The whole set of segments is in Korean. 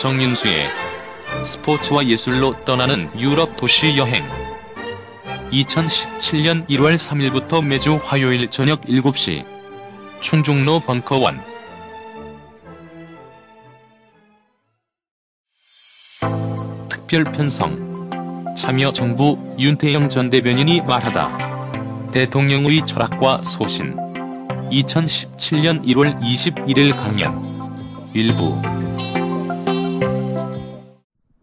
정윤수의 스포츠와 예술로 떠나는 유럽 도시 여행. 2017년 1월 3일부터 매주 화요일 저녁 7시 충중로 벙커원. 특별 편성. 참여 정부 윤태영 전 대변인이 말하다. 대통령의 철학과 소신. 2017년 1월 21일 강연. 일부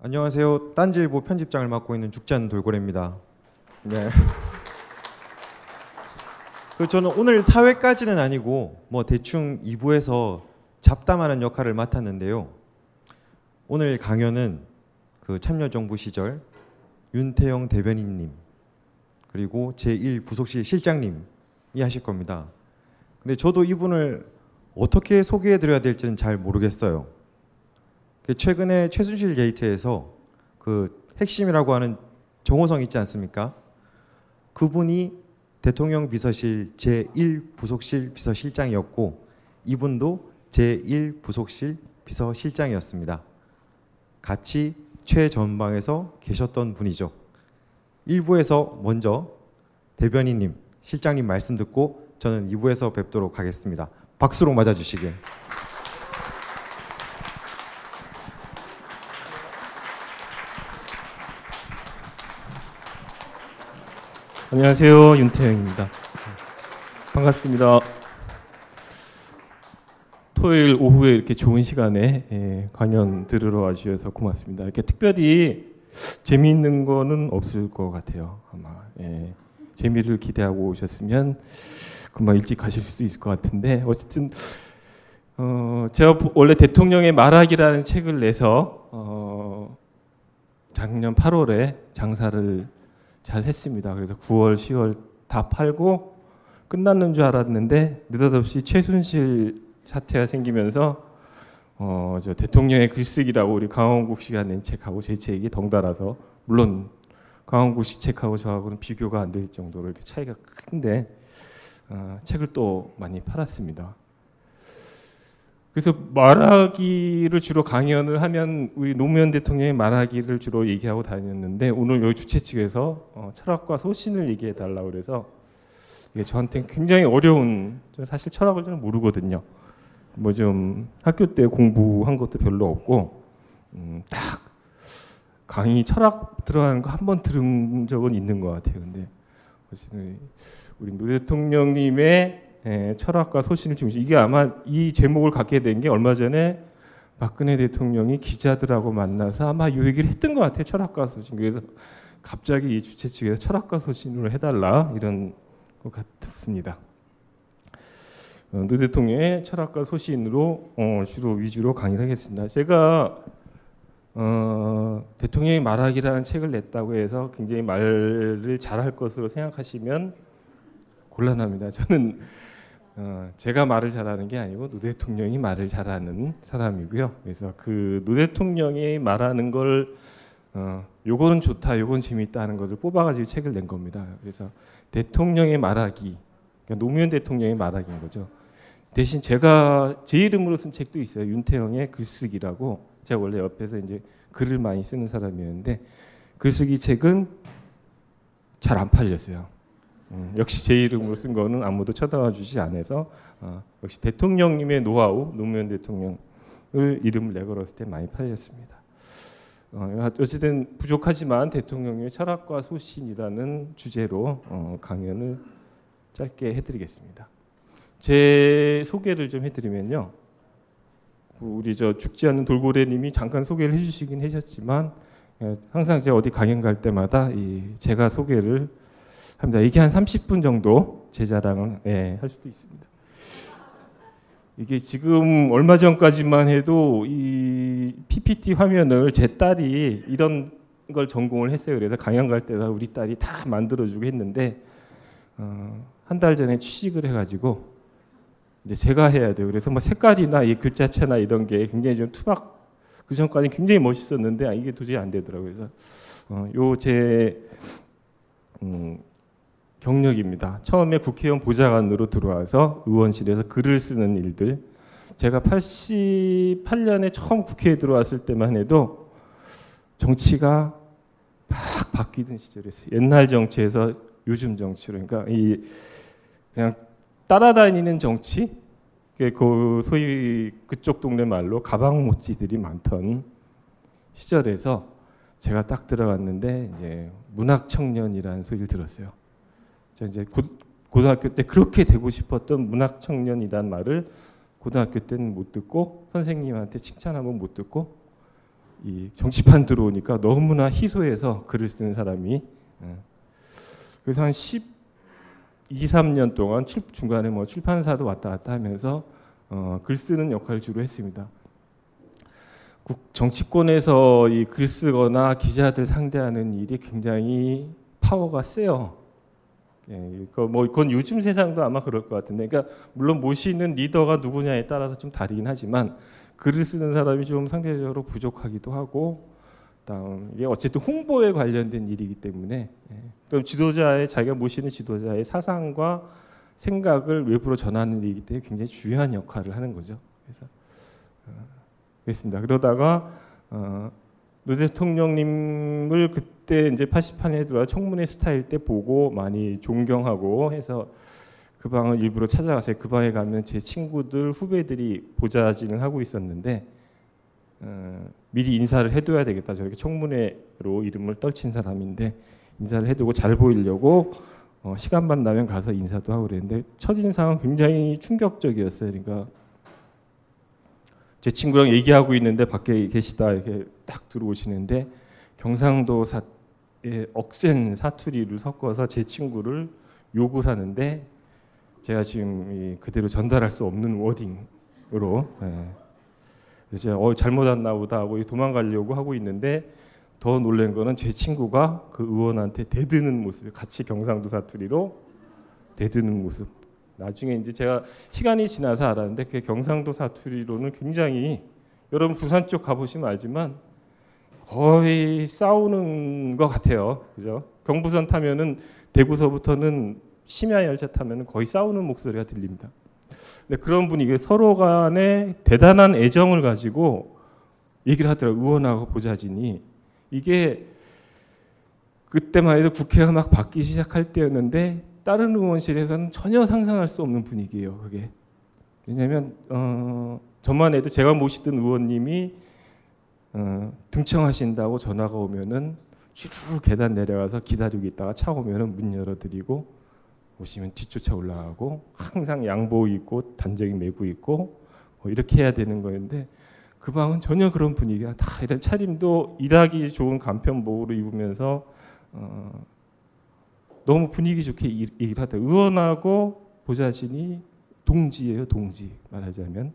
안녕하세요. 딴지일보 편집장을 맡고 있는 죽지않는 돌고래입니다. 네. 그 저는 오늘 사회까지는 아니고 뭐 대충 2부에서 잡담하는 역할을 맡았는데요. 오늘 강연은 그 참여정부 시절 윤태영 대변인님 그리고 제1 부속실 실장님이 하실 겁니다. 근데 저도 이분을 어떻게 소개해 드려야 될지는 잘 모르겠어요. 그 최근에 최순실 게이트에서 그 핵심이라고 하는 정호성 있지 않습니까? 그분이 대통령 비서실 제1 부속실 비서실장이었고 이분도 제1 부속실 비서실장이었습니다. 같이 최전방에서 계셨던 분이죠. 1부에서 먼저 대변인님, 실장님 말씀 듣고 저는 2부에서 뵙도록 하겠습니다. 박수로 맞아주시길. 안녕하세요. 윤태영입니다. 반갑습니다. 토요일 오후에 이렇게 좋은 시간에 예, 강연 들으러 와주셔서 고맙습니다. 이렇게 특별히 재미있는 거는 없을 것 같아요. 아마 예, 재미를 기대하고 오셨으면 금방 일찍 가실 수도 있을 것 같은데 어쨌든 어, 제가 원래 대통령의 말하기라는 책을 내서 어, 작년 8월에 장사를 잘 했습니다. 그래서 9월, 10월 다 팔고 끝났는 줄 알았는데 느닷없이 최순실 사태가 생기면서 어, 저 대통령의 글쓰기라고 우리 강원국 씨가 낸 책하고 제 책이 덩달아서 물론 강원국 씨 책하고 저하고는 비교가 안 될 정도로 이렇게 차이가 큰데 어, 책을 또 많이 팔았습니다. 그래서 말하기를 주로 강연을 하면 우리 노무현 대통령의 말하기를 주로 얘기하고 다녔는데 오늘 여기 주최 측에서 어, 철학과 소신을 얘기해 달라고 그래서 이게 저한테 굉장히 어려운 사실 철학을 잘 모르거든요. 뭐 좀 학교 때 공부한 것도 별로 없고 음, 딱 강의 철학 들어가는 거 한 번 들은 적은 있는 것 같아요. 근데 어쨌든 우리 노 대통령님의 예, 철학과 소신을 중심 이게 아마 이 제목을 갖게 된 게 얼마 전에 박근혜 대통령이 기자들하고 만나서 아마 이 얘기를 했던 것 같아요. 철학과 소신. 그래서 갑자기 이 주최 측에서 철학과 소신으로 해달라 이런 것 같습니다. 어, 노 대통령의 철학과 소신으로 어, 주로 위주로 강의를 하겠습니다. 제가 어, 대통령이 말하기라는 책을 냈다고 해서 굉장히 말을 잘할 것으로 생각하시면 곤란합니다. 저는 어, 제가 말을 잘하는 게 아니고 노 대통령이 말을 잘하는 사람이고요. 그래서 그 노 대통령이 말하는 걸 어, 요거는 좋다, 요건 재밌다 하는 것을 뽑아가지고 책을 낸 겁니다. 그래서 대통령의 말하기, 그러니까 노무현 대통령의 말하기인 거죠. 대신 제가 제 이름으로 쓴 책도 있어요. 윤태영의 글쓰기라고. 제가 원래 옆에서 이제 글을 많이 쓰는 사람이었는데 글쓰기 책은 잘 안 팔렸어요. 음, 역시 제 이름으로 쓴 거는 아무도 쳐다봐 주지 않아서 어, 역시 대통령님의 노하우 노무현 대통령을 이름을 내걸었을 때 많이 팔렸습니다. 어, 어쨌든 부족하지만 대통령의 철학과 소신이라는 주제로 어, 강연을 짧게 해드리겠습니다. 제 소개를 좀 해드리면요. 우리 저 죽지 않는 돌고래님이 잠깐 소개를 해주시긴 하셨지만 항상 제가 어디 강연 갈 때마다 이 제가 소개를 합니다. 이게 한 30분 정도 제 자랑을 예, 할 수도 있습니다. 이게 지금 얼마 전까지만 해도 이이 PPT 화면을 제 딸이 이런 걸 전공을 했어요. 그래서 강연 갈 때가 우리 딸이 다 만들어주고 했는데 어, 한달 전에 취직을 해가지고 이제 제가 해야 돼요. 그래서 뭐 색깔이나 이 글자체나 이런 게 굉장히 좀 투박 그 전까지 굉장히 멋있었는데 아, 이게 도저히 안 되더라고요. 그래서 어, 요제 음, 경력입니다. 처음에 국회의원 보좌관으로 들어와서 의원실에서 글을 쓰는 일들. 제가 88년에 처음 국회에 들어왔을 때만 해도 정치가 막 바뀌던 시절이었어요. 옛날 정치에서 요즘 정치로. 그러니까 이 그냥 따라다니는 정치, 그 소위 그쪽 동네 말로 가방 못지들이 많던 시절에서 제가 딱 들어갔는데 이제 문학 청년이라는 소리를 들었어요. 이제 고, 고등학교 때 그렇게 되고 싶었던 문학 청년이란 말을 고등학교 때는 못 듣고 선생님한테 칭찬 한번 못 듣고 이 정치판 들어오니까 너무나 희소해서 글을 쓰는 사람이 예. 그래서 한 10, 2, 3년 동안 출, 중간에 뭐 출판사도 왔다 갔다 하면서 어, 글 쓰는 역할을 주로 했습니다. 국, 정치권에서 이 글 쓰거나 기자들 상대하는 일이 굉장히 파워가 세요. 예, 뭐 그건 요즘 세상도 아마 그럴 것 같은데, 그러니까 물론 모시는 리더가 누구냐에 따라서 좀 다르긴 하지만 글을 쓰는 사람이 좀 상대적으로 부족하기도 하고, 다음 이게 어쨌든 홍보에 관련된 일이기 때문에 예, 지도자의 자기가 모시는 지도자의 사상과 생각을 외부로 전하는 일이기 때문에 굉장히 중요한 역할을 하는 거죠. 그래서 어, 그랬습니다. 그러다가 어, 노 대통령님을 그 때 이제 88년에 들어와 청문회 스타일 때 보고 많이 존경하고 해서 그 방을 일부러 찾아가서요. 그 방에 가면 제 친구들 후배들이 보좌진을 하고 있었는데 어, 미리 인사를 해둬야 되겠다. 저렇게 청문회로 이름을 떨친 사람인데 인사를 해두고 잘 보이려고 어, 시간만 나면 가서 인사도 하고 그랬는데 첫 인상은 굉장히 충격적이었어요. 그러니까 제 친구랑 얘기하고 있는데 밖에 계시다 이렇게 딱 들어오시는데 경상도 사의 억센 사투리를 섞어서 제 친구를 욕을 하는데 제가 지금 그대로 전달할 수 없는 워딩으로 예. 제가 어, 잘못했나 보다 하고 도망가려고 하고 있는데 더 놀란 거는 제 친구가 그 의원한테 대드는 모습, 같이 경상도 사투리로 대드는 모습. 나중에 이제 제가 시간이 지나서 알았는데 그 경상도 사투리로는 굉장히 여러분 부산 쪽 가보시면 알지만 거의 싸우는 것 같아요. 그죠? 경부선 타면은 대구서부터는 심야 열차 타면은 거의 싸우는 목소리가 들립니다. 근데 그런 분위기 서로 간에 대단한 애정을 가지고 얘기를 하더라고요. 의원하고 보좌진이. 이게 그때만 해도 국회가 막 바뀌기 시작할 때였는데 다른 의원실에서는 전혀 상상할 수 없는 분위기예요. 그게 왜냐하면 어, 저만 해도 제가 모시던 의원님이 어, 등청하신다고 전화가 오면은 쭉 계단 내려가서 기다리고 있다가 차 오면은 문 열어드리고 오시면 뒤쫓아 올라가고 항상 양복 입고 단정히 메고 있고 뭐 이렇게 해야 되는 거였는데 그 방은 전혀 그런 분위기가 다 이런 차림도 일하기 좋은 간편복으로 입으면서 어, 너무 분위기 좋게 얘기를 하다. 의원하고 보좌진이 동지예요, 동지 말하자면.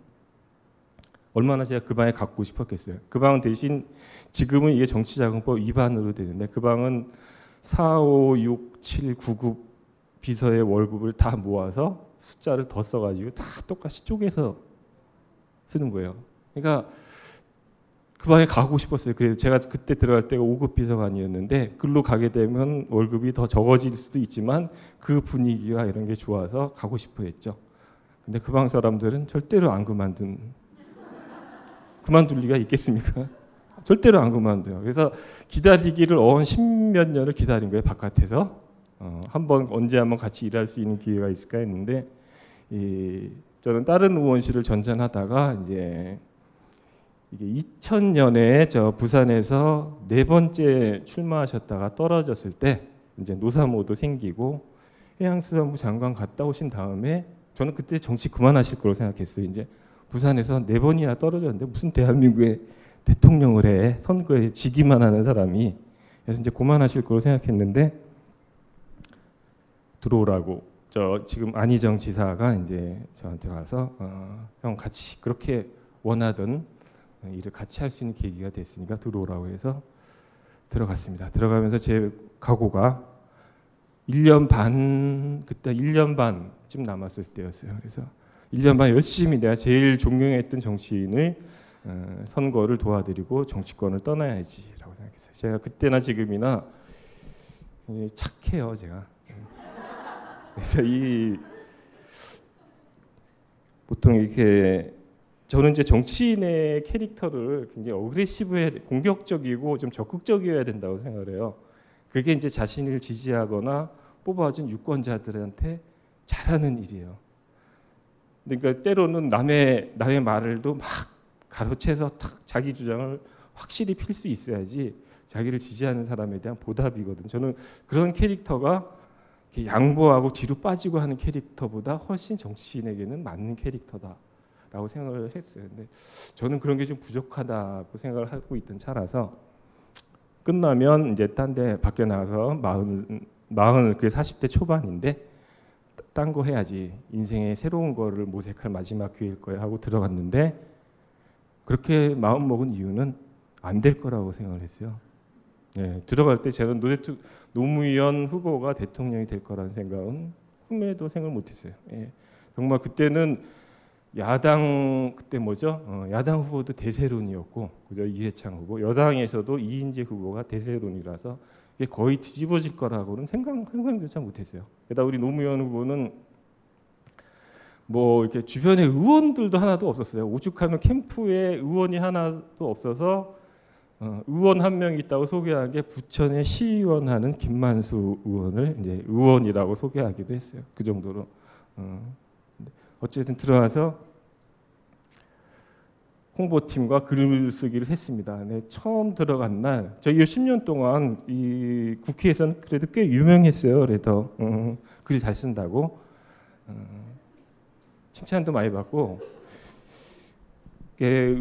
얼마나 제가 그 방에 갖고 싶었겠어요. 그 방은 대신 지금은 이게 정치자금법 위반으로 되는데 그 방은 4, 5, 6, 7, 9, 9 비서의 월급을 다 모아서 숫자를 더 써가지고 다 똑같이 쪼개서 쓰는 거예요. 그러니까 그 방에 가고 싶었어요. 그래서 제가 그때 들어갈 때가 5급 비서관이었는데 글로 가게 되면 월급이 더 적어질 수도 있지만 그 분위기와 이런 게 좋아서 가고 싶어 했죠. 근데 그 방 사람들은 절대로 안 그만둔 그만둘 리가 있겠습니까? 절대로 안 그만둬요. 그래서 기다리기를 어언 십몇 년을 기다린 거예요. 바깥에서 어, 한번 언제 한번 같이 일할 수 있는 기회가 있을까 했는데 이, 저는 다른 의원실을 전전하다가 이제 이게 2000년에 저 부산에서 네 번째 출마하셨다가 떨어졌을 때 이제 노사모도 생기고 해양수산부 장관 갔다 오신 다음에 저는 그때 정치 그만하실 거로 생각했어요. 이제 부산에서 네 번이나 떨어졌는데 무슨 대한민국의 대통령을 해 선거에 지기만 하는 사람이 그래서 이제 그만하실 거로 생각했는데 들어오라고 저 지금 안희정 지사가 이제 저한테 와서 어, 형 같이 그렇게 원하던 일을 같이 할 수 있는 계기가 됐으니까 들어오라고 해서 들어갔습니다. 들어가면서 제 각오가 1년 반 그때 1년 반쯤 남았을 때였어요. 그래서 1년 반 열심히 내가 제일 존경했던 정치인을 어, 선거를 도와드리고 정치권을 떠나야지라고 생각했어요. 제가 그때나 지금이나 예, 착해요, 제가. 그래서 이 보통 이렇게 저는 이제 정치인의 캐릭터를 굉장히 어그레시브해야 돼, 공격적이고 좀 적극적이어야 된다고 생각을 해요. 그게 이제 자신을 지지하거나 뽑아준 유권자들한테 잘하는 일이에요. 그러니까 때로는 남의 남의 말을도 막 가로채서 탁 자기 주장을 확실히 필 수 있어야지 자기를 지지하는 사람에 대한 보답이거든. 저는 그런 캐릭터가 양보하고 뒤로 빠지고 하는 캐릭터보다 훨씬 정치인에게는 맞는 캐릭터다라고 생각을 했어요. 근데 저는 그런 게 좀 부족하다고 생각을 하고 있던 차라서 끝나면 이제 딴 데 밖에 나가서 마흔 마흔 그 40대 초반인데 딴 거 해야지 인생의 새로운 거를 모색할 마지막 기회일 거야 하고 들어갔는데 그렇게 마음 먹은 이유는 안 될 거라고 생각을 했어요. 예, 들어갈 때 제가 노대투, 노무현 후보가 대통령이 될 거라는 생각은 꿈에도 생각을 못했어요. 예, 정말 그때는 야당 그때 뭐죠? 어, 야당 후보도 대세론이었고 그죠? 이해창 후보 여당에서도 이인재 후보가 대세론이라서 이게 거의 뒤집어질 거라고는 생각 상상조차 못했어요. 게다가 우리 노무현 후보는 뭐 이렇게 주변에 의원들도 하나도 없었어요. 오죽하면 캠프에 의원이 하나도 없어서 어, 의원 한 명 있다고 소개한 게 부천의 시의원 하는 김만수 의원을 이제 의원이라고 소개하기도 했어요. 그 정도로. 어, 어쨌든 들어가서 홍보팀과 글쓰기를 했습니다. 네, 처음 들어간 날 저희 10년 동안 이 국회에서는 그래도 꽤 유명했어요. 그래도 어, 글잘 쓴다고 어, 칭찬도 많이 받고 예,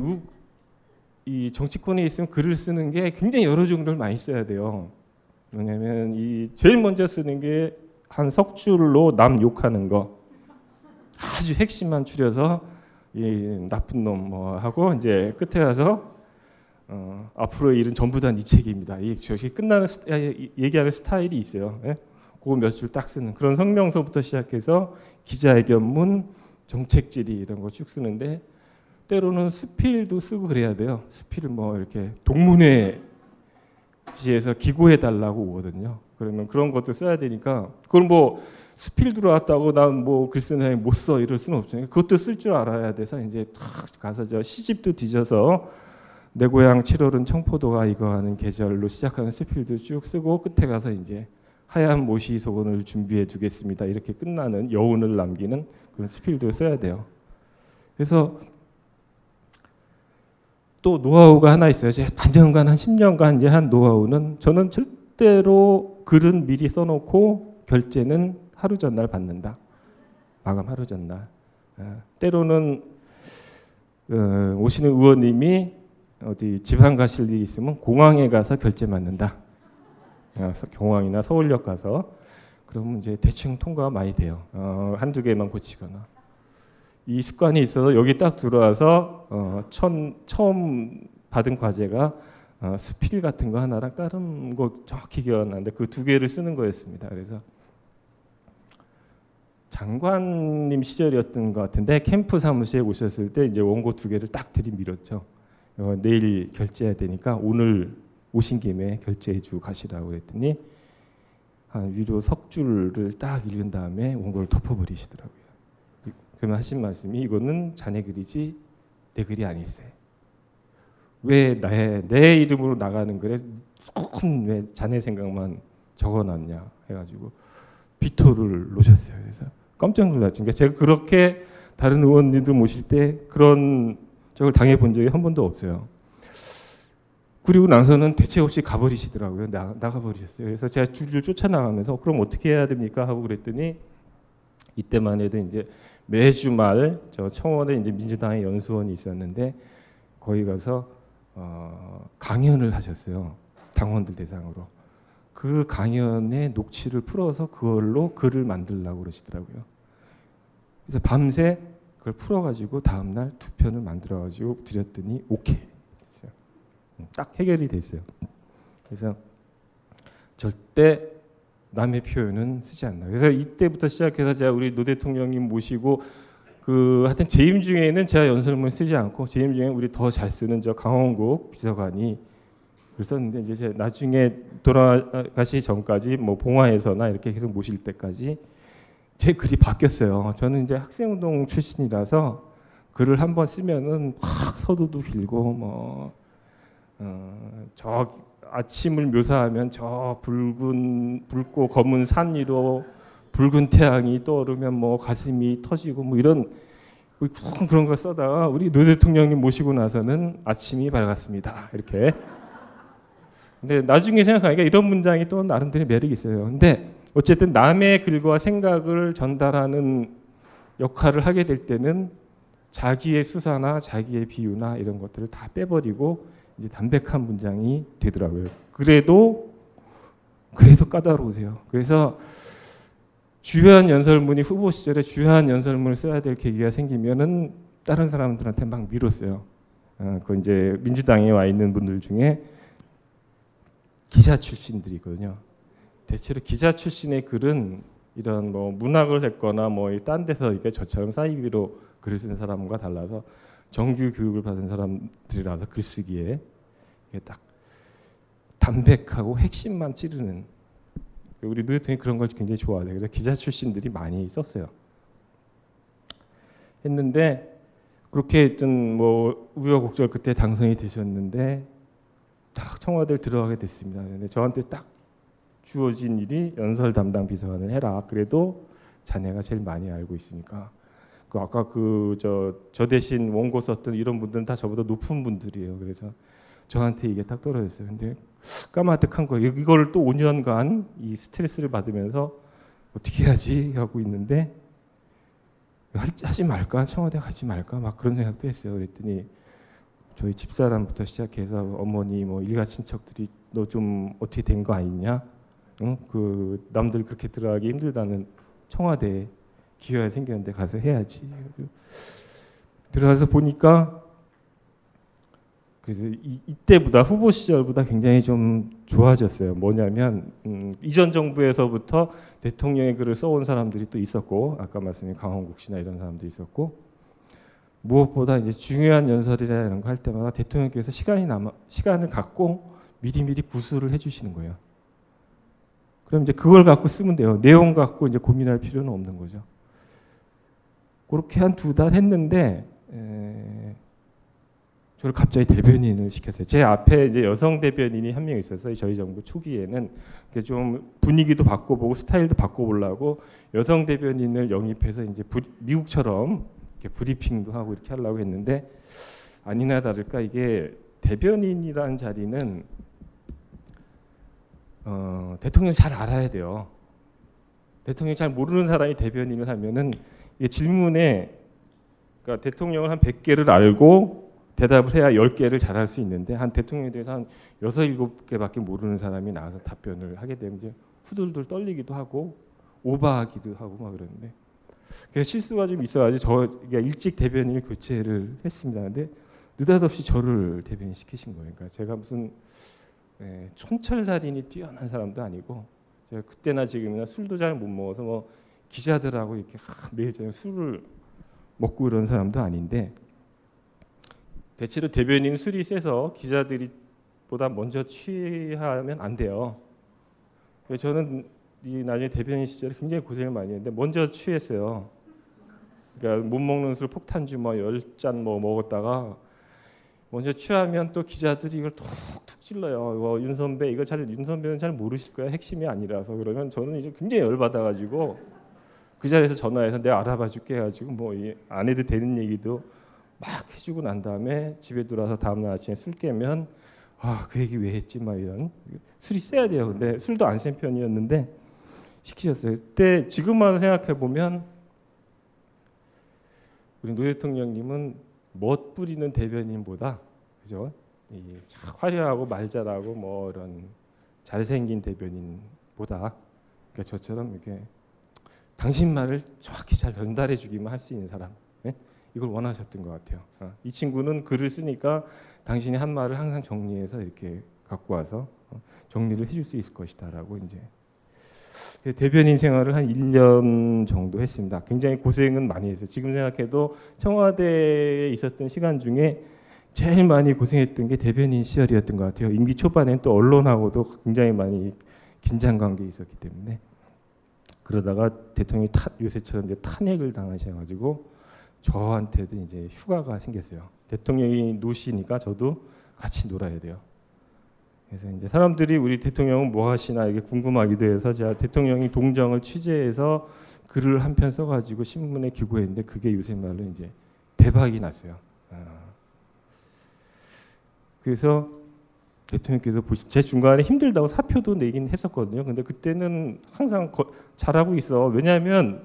이 정치권에 있으면 글을 쓰는 게 굉장히 여러 종류를 많이 써야 돼요. 왜냐하면 이 제일 먼저 쓰는 게 한 석 줄로 남 욕하는 거 아주 핵심만 추려서 이 나쁜 놈 뭐 하고 이제 끝에 가서 어, 앞으로의 일은 전부 다 네 책임이다. 이 저기 끝나는 스, 얘기하는 스타일이 있어요. 예? 그거 몇 줄 딱 쓰는 그런 성명서부터 시작해서 기자회견문, 정책질의 이런 거 쭉 쓰는데 때로는 수필도 쓰고 그래야 돼요. 수필을 뭐 이렇게 동문회 지에서 기고해 달라고 오거든요. 그러면 그런 것도 써야 되니까 그걸 뭐 수필 들어왔다고 난 뭐 글 쓰는 사람이 못 써 이럴 수는 없잖아요. 그것도 쓸 줄 알아야 돼서 이제 탁 가서 저 시집도 뒤져서 내 고향 7월은 청포도가 이거 하는 계절로 시작하는 수필도 쭉 쓰고 끝에 가서 이제 하얀 모시 소원을 준비해 두겠습니다. 이렇게 끝나는 여운을 남기는 그런 수필도 써야 돼요. 그래서 또 노하우가 하나 있어요. 제 단정간 한 10년간 이제 한 노하우는 저는 절대로 글은 미리 써놓고 결제는 하루 전날 받는다. 마감 하루 전날. 아, 때로는 어, 오시는 의원님이 어디 지방 가실 일이 있으면 공항에 가서 결제 맞는다. 공항이나 서울역 가서 그러면 이제 대충 통과가 많이 돼요. 어, 한두 개만 고치거나. 이 습관이 있어서 여기 딱 들어와서 어, 천, 처음 받은 과제가 어, 수필 같은 거 하나랑 다른 거 정확히 기억 안 나는데 그 두 개를 쓰는 거였습니다. 그래서 장관님 시절이었던 것 같은데 캠프 사무실에 오셨을 때 이제 원고 두 개를 딱 들이밀었죠. 어, 내일 결제해야 되니까 오늘 오신 김에 결제해주고 가시라고 그랬더니 한 위로 석 줄을 딱 읽은 다음에 원고를 덮어버리시더라고요. 그러면 하신 말씀이 이거는 자네 글이지 내 글이 아니세. 왜 나의 내 이름으로 나가는 글에 왜 자네 생각만 적어놨냐 해가지고 비토를 놓으셨어요. 그래서 깜짝 놀랐죠. 그러니까 제가 그렇게 다른 의원님들 모실 때 그런 적을 당해 본 적이 한 번도 없어요. 그리고 나서는 대책 없이 가버리시더라고요. 나, 나가버리셨어요. 그래서 제가 줄줄 쫓아나가면서 그럼 어떻게 해야 됩니까 하고 그랬더니 이때만 해도 이제 매주 말 저 청원에 이제 민주당의 연수원이 있었는데 거기 가서 어, 강연을 하셨어요. 당원들 대상으로. 그 강연의 녹취를 풀어서 그걸로 글을 만들라고 그러시더라고요. 그래서 밤새 그걸 풀어가지고 다음 날 두 편을 만들어가지고 드렸더니 오케이. 했어요. 음, 딱 해결이 됐어요. 그래서 절대 남의 표현은 쓰지 않나. 그래서 이때부터 시작해서 제가 우리 노 대통령님 모시고 그 하여튼 재임 중에는 제가 연설문 쓰지 않고 재임 중에 우리 더 잘 쓰는 저 강원국 비서관이 글 썼는데 이제 제 나중에 돌아가시 전까지 뭐 봉화에서나 이렇게 계속 모실 때까지 제 글이 바뀌었어요. 저는 이제 학생운동 출신이라서 글을 한번 쓰면은 확 서두도 길고 뭐 어, 저 아침을 묘사하면 저 붉은 붉고 검은 산 위로 붉은 태양이 떠오르면 뭐 가슴이 터지고 뭐 이런 뭐 그런 거 써다가 우리 노 대통령님 모시고 나서는 아침이 밝았습니다. 이렇게. 근데 나중에 생각하니까 이런 문장이 또 나름대로 매력이 있어요. 근데 어쨌든 남의 글과 생각을 전달하는 역할을 하게 될 때는 자기의 수사나 자기의 비유나 이런 것들을 다 빼버리고 이제 담백한 문장이 되더라고요. 그래도 그래도 까다로우세요. 그래서 주요한 연설문이 후보 시절에 주요한 연설문을 써야 될 계기가 생기면은 다른 사람들한테 막 밀었어요. 어, 그 이제 민주당에 와 있는 분들 중에 기자 출신들이거든요. 대체로 기자 출신의 글은 이런 뭐 문학을 했거나 뭐딴 데서 이게 저처럼 사이비로 글을 쓰는 사람과 달라서 정규 교육을 받은 사람들이라서 글쓰기에 이게 딱 담백하고 핵심만 찌르는 우리 노 대통령이 그런 걸 굉장히 좋아해요. 그래서 기자 출신들이 많이 썼어요. 했는데 그렇게 했던 뭐 우여곡절 그때 당선이 되셨는데 딱 청와대를 들어가게 됐습니다. 근데 저한테 딱 주어진 일이 연설 담당 비서관을 해라. 그래도 자네가 제일 많이 알고 있으니까. 그 아까 그 저 저 대신 원고 썼던 이런 분들은 다 저보다 높은 분들이에요. 그래서 저한테 이게 딱 떨어졌어요. 근데 까마득한 거예요. 이걸 또 5년간 이 스트레스를 받으면서 어떻게 해야지 하고 있는데 하지 말까 청와대 가지 말까 막 그런 생각도 했어요. 그랬더니 저희 집사람부터 시작해서 어머니 뭐 일가 친척들이 너 좀 어떻게 된 거 아니냐? 응? 그 남들 그렇게 들어가기 힘들다는 청와대 기회가 생겼는데 가서 해야지. 들어가서 보니까 그래서 이, 이때보다 후보 시절보다 굉장히 좀 좋아졌어요. 뭐냐면 음, 이전 정부에서부터 대통령의 글을 써온 사람들이 또 있었고 아까 말씀드린 강원국 씨나 이런 사람도 있었고 무엇보다 이제 중요한 연설이나 이런 거 할 때마다 대통령께서 시간이 남아 시간을 갖고 미리미리 구술을 해주시는 거예요. 그럼 이제 그걸 갖고 쓰면 돼요. 내용 갖고 이제 고민할 필요는 없는 거죠. 그렇게 한 두 달 했는데 에, 저를 갑자기 대변인을 시켰어요. 제 앞에 이제 여성 대변인이 한 명 있었어요. 저희 정부 초기에는 좀 분위기도 바꿔보고 스타일도 바꿔보려고 여성 대변인을 영입해서 이제 부, 미국처럼 이렇게 브리핑도 하고 이렇게 하려고 했는데 아니나 다를까 이게 대변인이라는 자리는 어, 대통령 잘 알아야 돼요. 대통령 잘 모르는 사람이 대변인을 하면은 이 질문에 그러니까 대통령을 한 100개를 알고 대답을 해야 10개를 잘 할 수 있는데 한 대통령에 대해서 한 6, 7개밖에 모르는 사람이 나와서 답변을 하게 되면 이제 후들들 떨리기도 하고 오버하기도 하고 막 그러는데 그래서 실수가 좀 있어가지고 저 일찍 대변인을 교체를 했습니다. 근데 느닷없이 저를 대변인 시키신 거예요. 그러니까 제가 무슨 예, 촌철살인이 뛰어난 사람도 아니고 제가 그때나 지금이나 술도 잘 못 먹어서 뭐 기자들하고 이렇게 하, 매일 저녁 술을 먹고 이런 사람도 아닌데 대체로 대변인 술이 세서 기자들이 보다 먼저 취하면 안 돼요. 저는 이 나중에 대변인 시절에 굉장히 고생을 많이 했는데 먼저 취했어요. 그러니까 못 먹는 술 폭탄주 뭐 열 잔 뭐 먹었다가 먼저 취하면 또 기자들이 이걸 툭툭 찔러요. 이거 윤 선배 이거 잘 윤 선배는 잘 모르실 거야. 핵심이 아니라서 그러면 저는 이제 굉장히 열 받아 가지고 그 자리에서 전화해서 내가 알아봐 줄게 해가지고 뭐 안 해도 되는 얘기도 막 해주고 난 다음에 집에 들어와서 다음날 아침에 술 깨면 아 그 얘기 왜 했지 막 이런 술이 세야 돼요. 근데 술도 안 센 편이었는데 시키셨어요. 그때 지금만 생각해 보면 우리 노 대통령님은 멋 부리는 대변인보다 그죠? 이 화려하고 말 잘하고 뭐 이런 잘생긴 대변인보다 그러니까 저처럼 이렇게 당신 말을 정확히 잘 전달해 주기만 할 수 있는 사람. 네? 이걸 원하셨던 것 같아요. 어, 이 친구는 글을 쓰니까 당신이 한 말을 항상 정리해서 이렇게 갖고 와서 어, 정리를 해줄 수 있을 것이다라고 이제 대변인 생활을 한 1년 정도 했습니다. 굉장히 고생은 많이 했어요. 지금 생각해도 청와대에 있었던 시간 중에 제일 많이 고생했던 게 대변인 시절이었던 것 같아요. 임기 초반엔 또 언론하고도 굉장히 많이 긴장 관계에 있었기 때문에 그러다가 대통령이 타, 요새처럼 이제 탄핵을 당하셔가지고 저한테도 이제 휴가가 생겼어요. 대통령이 노시니까 저도 같이 놀아야 돼요. 그래서 이제 사람들이 우리 대통령은 뭐 하시나 이게 궁금하기도 해서 제가 대통령이 동정을 취재해서 글을 한 편 써가지고 신문에 기고했는데 그게 요새 말로 이제 대박이 났어요. 아. 그래서 대통령께서 보시 제 중간에 힘들다고 사표도 내긴 했었거든요. 근데 그때는 항상 거, 잘하고 있어. 왜냐하면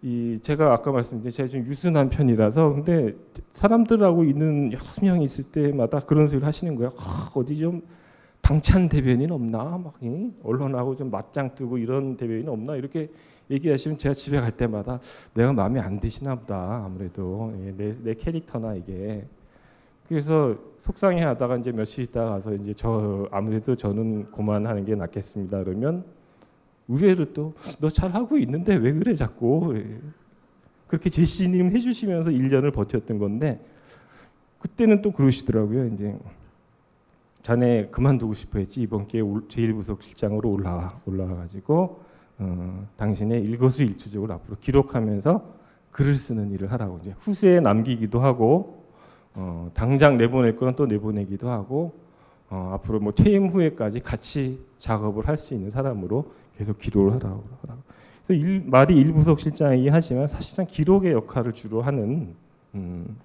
이 제가 아까 말씀드린 제가 좀 유순한 편이라서 근데 사람들하고 있는 여러 명이 있을 때마다 그런 소리를 하시는 거예요. 아, 어디 좀 당찬 대변인 없나? 막 이? 언론하고 좀 맞짱 뜨고 이런 대변인 없나? 이렇게 얘기하시면 제가 집에 갈 때마다 내가 마음에 안 드시나 보다. 아무래도 예, 내, 내 캐릭터나 이게 그래서 속상해 하다가 이제 며칠 있다가 가서 이제 저 아무래도 저는 그만하는 게 낫겠습니다. 그러면 의외로 또 너 잘하고 있는데 왜 그래 자꾸 예. 그렇게 제시님 해주시면서 1년을 버텼던 건데 그때는 또 그러시더라고요. 이제 자네 그만두고 싶어 했지 이번 기회에 제1부속 실장으로 올라와 올라와가지고 어, 당신의 일거수일투족을 앞으로 기록하면서 글을 쓰는 일을 하라고 이제 후세에 남기기도 하고 어, 당장 내보낼 거는 또 내보내기도 하고 어, 앞으로 뭐 퇴임 후에까지 같이 작업을 할 수 있는 사람으로 계속 기록을 하라고 하라고. 그래서 일, 말이 일부속 실장이긴 하지만 사실상 기록의 역할을 주로 하는 음,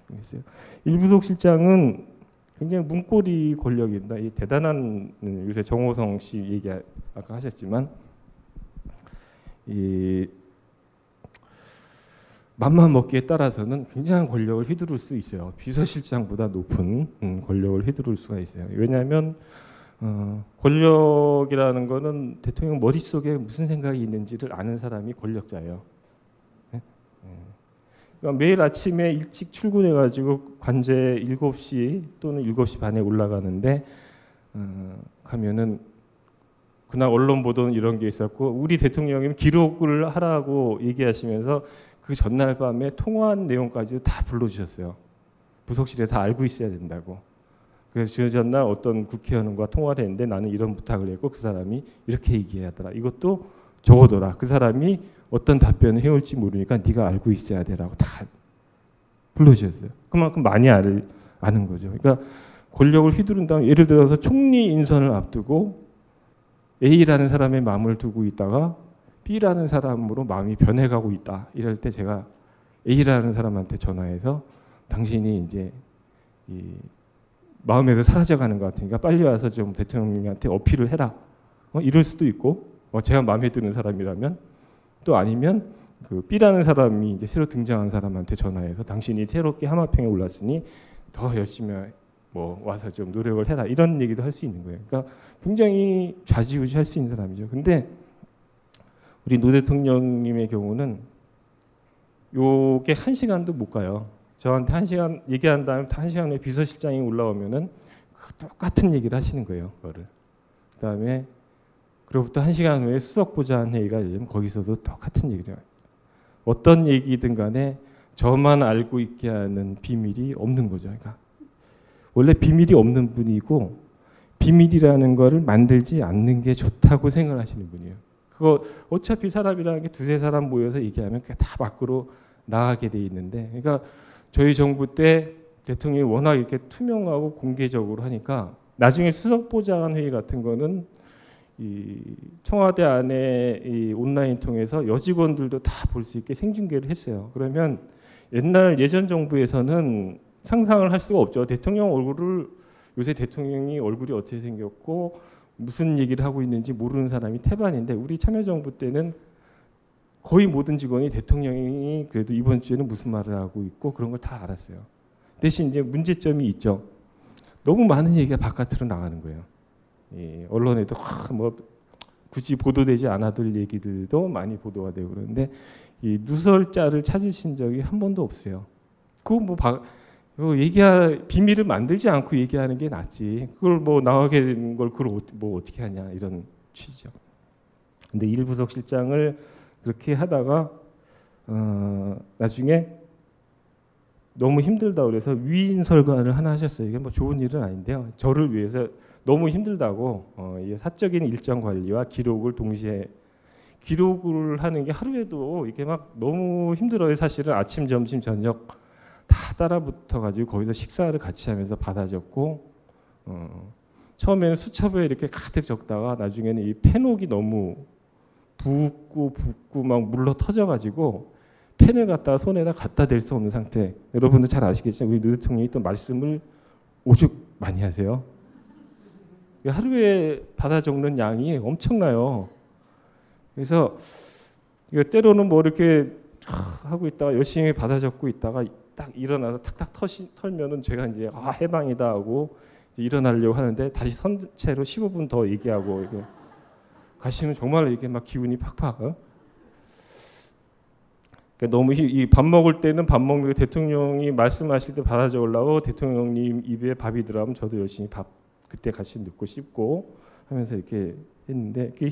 일부속 실장은 굉장히 문고리 권력입니다. 이 대단한 음, 요새 정호성 씨 얘기 아까 하셨지만 이 맘만 먹기에 따라서는 굉장한 권력을 휘두를 수 있어요. 비서실장보다 높은 음, 권력을 휘두를 수가 있어요. 왜냐하면 어, 권력이라는 거는 대통령 머릿속에 무슨 생각이 있는지를 아는 사람이 권력자예요. 네? 그러니까 매일 아침에 일찍 출근해가지고 관제 7시 또는 7시 반에 올라가는데 어, 가면은 그날 언론 보도는 이런 게 있었고 우리 대통령님 기록을 하라고 얘기하시면서 그 전날 밤에 통화한 내용까지 다 불러주셨어요. 부속실에 다 알고 있어야 된다고. 그래서 저 전날 어떤 국회의원과 통화를 했는데 나는 이런 부탁을 했고 그 사람이 이렇게 얘기하더라. 이것도 적어둬라. 그 사람이 어떤 답변을 해올지 모르니까 네가 알고 있어야 되라고 다 불러주셨어요. 그만큼 많이 알, 아는 거죠. 그러니까 권력을 휘두른다면 예를 들어서 총리 인선을 앞두고 A라는 사람의 마음을 두고 있다가 B라는 사람으로 마음이 변해가고 있다. 이럴 때 제가 A라는 사람한테 전화해서 당신이 이제 이 마음에서 사라져가는 것 같으니까 빨리 와서 좀 대통령한테 어필을 해라. 어, 이럴 수도 있고 어, 제가 마음에 드는 사람이라면 또 아니면 그 B라는 사람이 이제 새로 등장한 사람한테 전화해서 당신이 새롭게 하마평에 올랐으니 더 열심히 뭐 와서 좀 노력을 해라 이런 얘기도 할 수 있는 거예요. 그러니까 굉장히 좌지우지 할 수 있는 사람이죠. 근데 우리 노 대통령님의 경우는 요게 한 시간도 못 가요. 저한테 한 시간 얘기한 다음에 한 시간 후에 비서실장이 올라오면은 그 똑같은 얘기를 하시는 거예요. 그거를. 그다음에 그로부터 한 시간 후에 수석보좌관 회의가 열리면 거기서도 똑같은 얘기를 해요. 어떤 얘기든 간에 저만 알고 있게 하는 비밀이 없는 거죠. 그러니까 원래 비밀이 없는 분이고 비밀이라는 거를 만들지 않는 게 좋다고 생각하시는 분이에요. 그거 어차피 사람이라는 게 두세 사람 모여서 얘기하면 그게 다 밖으로 나가게 돼 있는데 그러니까 저희 정부 때 대통령이 워낙 이렇게 투명하고 공개적으로 하니까 나중에 수석보좌관 회의 같은 거는 이 청와대 안에 이 온라인 통해서 여직원들도 다 볼 수 있게 생중계를 했어요. 그러면 옛날 예전 정부에서는 상상을 할 수가 없죠. 대통령 얼굴을 요새 대통령이 얼굴이 어떻게 생겼고 무슨 얘기를 하고 있는지 모르는 사람이 태반인데 우리 참여정부 때는 거의 모든 직원이 대통령이 그래도 이번 주에는 무슨 말을 하고 있고 그런 걸 다 알았어요. 대신 이제 문제점이 있죠. 너무 많은 얘기가 바깥으로 나가는 거예요. 예, 언론에도 뭐 굳이 보도되지 않아도 될 얘기들도 많이 보도가 되고 그러는데 이 누설자를 찾으신 적이 한 번도 없어요. 그뭐 뭐 얘기할 비밀을 만들지 않고 얘기하는 게 낫지. 그걸 뭐 나가게 된걸 그걸 뭐 어떻게 하냐 이런 취지죠. 근데 일부석 실장을 그렇게 하다가 어, 나중에 너무 힘들다 그래서 위인 설관을 하나 하셨어요. 이게 뭐 좋은 일은 아닌데요. 저를 위해서 너무 힘들다고 어, 이 사적인 일정 관리와 기록을 동시에 기록을 하는 게 하루에도 이게 막 너무 힘들어요. 사실은 아침, 점심, 저녁 다 따라붙어 가지고 거기서 식사를 같이 하면서 받아 적고 어, 처음에는 수첩에 이렇게 가득 적다가 나중에는 이 펜옥이 너무 붓고 붓고 막 물러 터져 가지고 펜을 갖다 손에다 갖다 댈 수 없는 상태. 여러분들 잘 아시겠지만 우리 노 대통령이 또 말씀을 오죽 많이 하세요. 하루에 받아 적는 양이 엄청나요. 그래서 때로는 뭐 이렇게 하고 있다가 열심히 받아 적고 있다가 딱 일어나서 탁탁 터시, 털면은 제가 이제 아 해방이다 하고 일어나려고 하는데 다시 선체로 15분 더 얘기하고 이게 가시면 정말 이게 막 기운이 팍팍. 어? 그러니까 너무 이 밥 먹을 때는 밥 먹는 게 대통령이 말씀하실 때 받아 적으려고 대통령님 입에 밥이 들어가면 저도 열심히 밥 그때 같이 넣고 씹고 하면서 이렇게 했는데 그게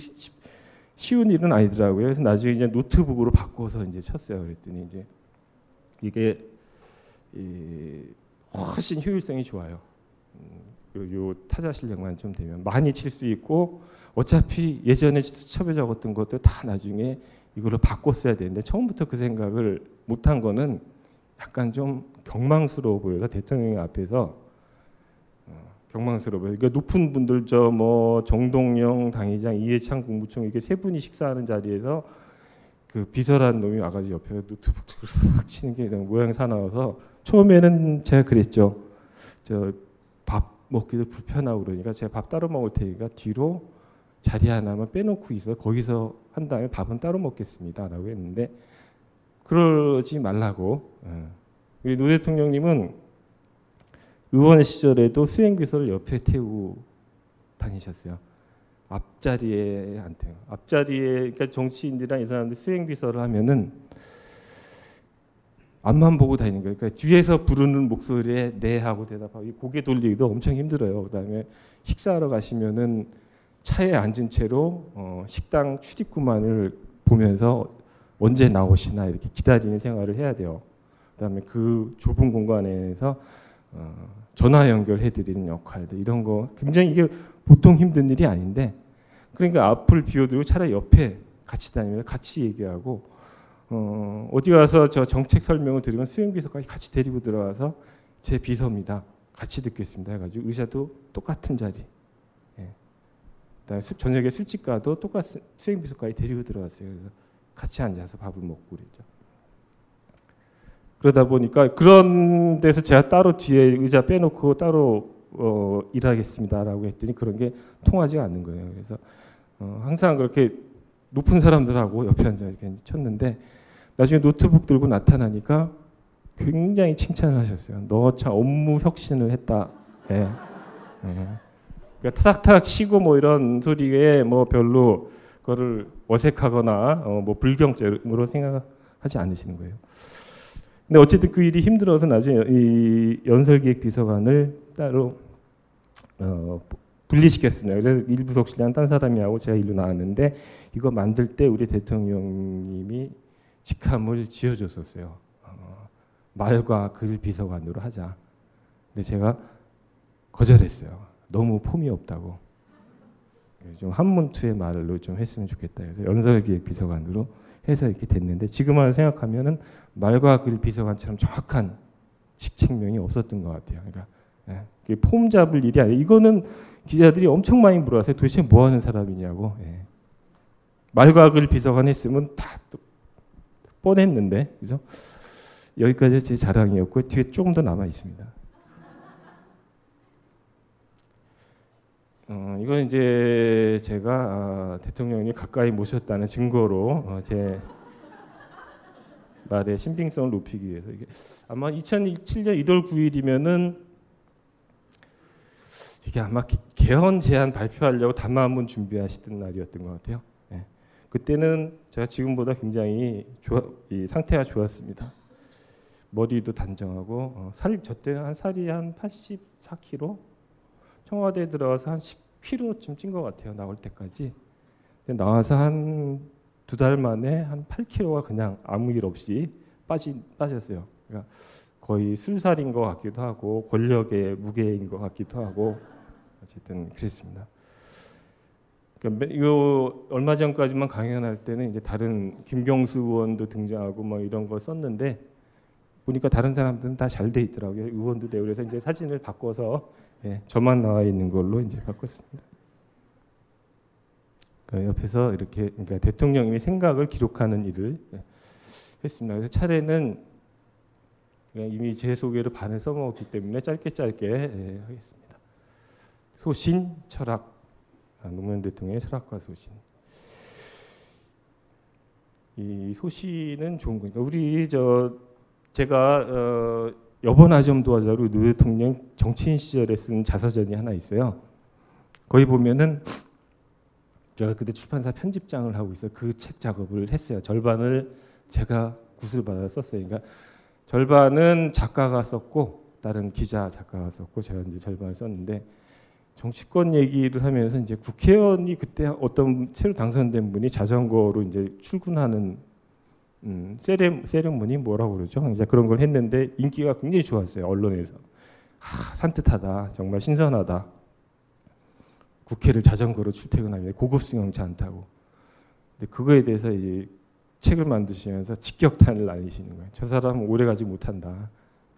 쉬운 일은 아니더라고요. 그래서 나중에 이제 노트북으로 바꿔서 이제 쳤어요. 그랬더니 이제 이게 훨씬 효율성이 좋아요. 음, 요, 요, 타자 실력만 좀 되면 많이 칠 수 있고 어차피 예전에 수첩에 적었던 것도 다 나중에 이걸로 바꿔 써야 되는데 처음부터 그 생각을 못한 거는 약간 좀 경망스러워 보여서 대통령 앞에서 경망스러워요. 그러니까 높은 분들 저 뭐 정동영 당의장, 이해창 국무총 이게 세 분이 식사하는 자리에서 그 비서라는 놈이 와가지고 옆에 노트북 싹 치는 게 모양 사나워서 처음에는 제가 그랬죠. 저 밥 먹기도 불편하고 그러니까 제가 밥 따로 먹을 테니까 뒤로 자리 하나만 빼놓고 있어 거기서 한 다음에 밥은 따로 먹겠습니다라고 했는데 그러지 말라고. 예. 우리 노 대통령님은 의원 시절에도 수행비서를 옆에 태우고 다니셨어요. 앞자리에 안 태워. 앞자리에 그러니까 정치인들이랑 이 사람들 수행비서를 하면은 앞만 보고 다니는 거예요. 그러니까 뒤에서 부르는 목소리에 네 하고 대답하고 고개 돌리기도 엄청 힘들어요. 그다음에 식사하러 가시면은 차에 앉은 채로 어, 식당 출입구만을 보면서 언제 나오시나 이렇게 기다리는 생활을 해야 돼요. 그다음에 그 좁은 공간에서 어, 전화 연결해 드리는 역할들 이런 거 굉장히 이게 보통 힘든 일이 아닌데 그러니까 앞을 비워두고 차라리 옆에 같이 다니면서 같이 얘기하고 어, 어디 가서 저 정책 설명을 드리면 수행비서까지 같이 데리고 들어와서 제 비서입니다. 같이 듣겠습니다 해가지고 의사도 똑같은 자리. 예. 그다음에 수, 저녁에 술집 가도 똑같은 수행비서까지 데리고 들어왔어요. 그래서 같이 앉아서 밥을 먹고 그랬죠. 그러다 보니까 그런 데서 제가 따로 뒤에 의자 빼놓고 따로 어, 일하겠습니다라고 했더니 그런 게 통하지가 않는 거예요. 그래서 어, 항상 그렇게 높은 사람들하고 옆에 앉아 이렇게 쳤는데 나중에 노트북 들고 나타나니까 굉장히 칭찬을 하셨어요. 너 참 업무 혁신을 했다. 예. 예. 그러니까 타닥타닥 치고 뭐 이런 소리에 뭐 별로 그거를 어색하거나 어, 뭐 불경적으로 생각하지 않으시는 거예요. 근데 어쨌든 그 일이 힘들어서 나중에 이 연설기획 비서관을 따로 어, 분리시켰습니다. 그래서 일부속실장 딴 사람이 하고 제가 일로 나왔는데 이거 만들 때 우리 대통령님이 직함을 지어줬었어요. 어, 말과 글 비서관으로 하자. 근데 제가 거절했어요. 너무 폼이 없다고. 좀 한문투의 말로 좀 했으면 좋겠다. 그래서 연설기획 비서관으로 해서 이렇게 됐는데 지금만 생각하면은 말과 글 비서관처럼 정확한 직책명이 없었던 것 같아요. 그러니까 예, 폼 잡을 일이 아니에요. 이거는 기자들이 엄청 많이 물어봤어요. 도대체 뭐 하는 사람이냐고. 예. 말과 글 비서관 했으면 다 뻔했는데, 그죠? 여기까지 제 자랑이었고 뒤에 조금 더 남아 있습니다. 어, 이건 이제 제가 아, 대통령이 가까이 모셨다는 증거로 어, 제 말의 신빙성을 높이기 위해서 이게 아마 2007년 1월 9일이면은 이게 아마 개헌 제안 발표하려고 담화 한번 준비하시던 날이었던 것 같아요. 네. 그때는 제가 지금보다 굉장히 좋아, 이 상태가 좋았습니다. 머리도 단정하고 어, 살저 때는 한 살이 한 84kg 청와대 들어가서 한 10kg쯤 찐 것 같아요 나올 때까지 나와서 한 두 달 만에 한 8kg가 그냥 아무 일 없이 빠진 빠졌어요 그러니까 거의 술살인 것 같기도 하고 권력의 무게인 것 같기도 하고 어쨌든 그랬습니다. 그러니까 이거 얼마 전까지만 강연할 때는 이제 다른 김경수 의원도 등장하고 뭐 이런 거 썼는데 보니까 다른 사람들은 다 잘 돼 있더라고요. 의원도 되고 그래서 이제 사진을 바꿔서 예, 저만 나와 있는 걸로 이제 바꿨습니다. 그러니까 옆에서 이렇게 그러니까 대통령님의 생각을 기록하는 일을 예, 했습니다. 그래서 차례는 이미 제 소개를 반을 써먹었기 때문에 짧게 짧게 예, 하겠습니다. 소신 철학 아, 노무현 대통령의 철학과 소신. 이 소신은 좋은 거니까 우리 저 제가 어, 여번 좀 도와자로 노 대통령 정치인 시절에 쓴 자서전이 하나 있어요. 거기 보면은 제가 그때 출판사 편집장을 하고 있어 그 책 작업을 했어요. 절반을 제가 구슬 받아 썼어요. 그러니까 절반은 작가가 썼고 다른 기자 작가가 썼고 제가 이제 절반을 썼는데 정치권 얘기를 하면서 이제 국회의원이 그때 어떤 새로 당선된 분이 자전거로 이제 출근하는 음, 세레 세레모니 뭐라고 그러죠? 이제 그런 걸 했는데 인기가 굉장히 좋았어요 언론에서. 아, 산뜻하다, 정말 신선하다. 국회를 자전거로 출퇴근하면 고급 승용차 안 타고. 근데 그거에 대해서 이제 책을 만드시면서 직격탄을 날리시는 거예요. 저 사람은 오래 가지 못한다.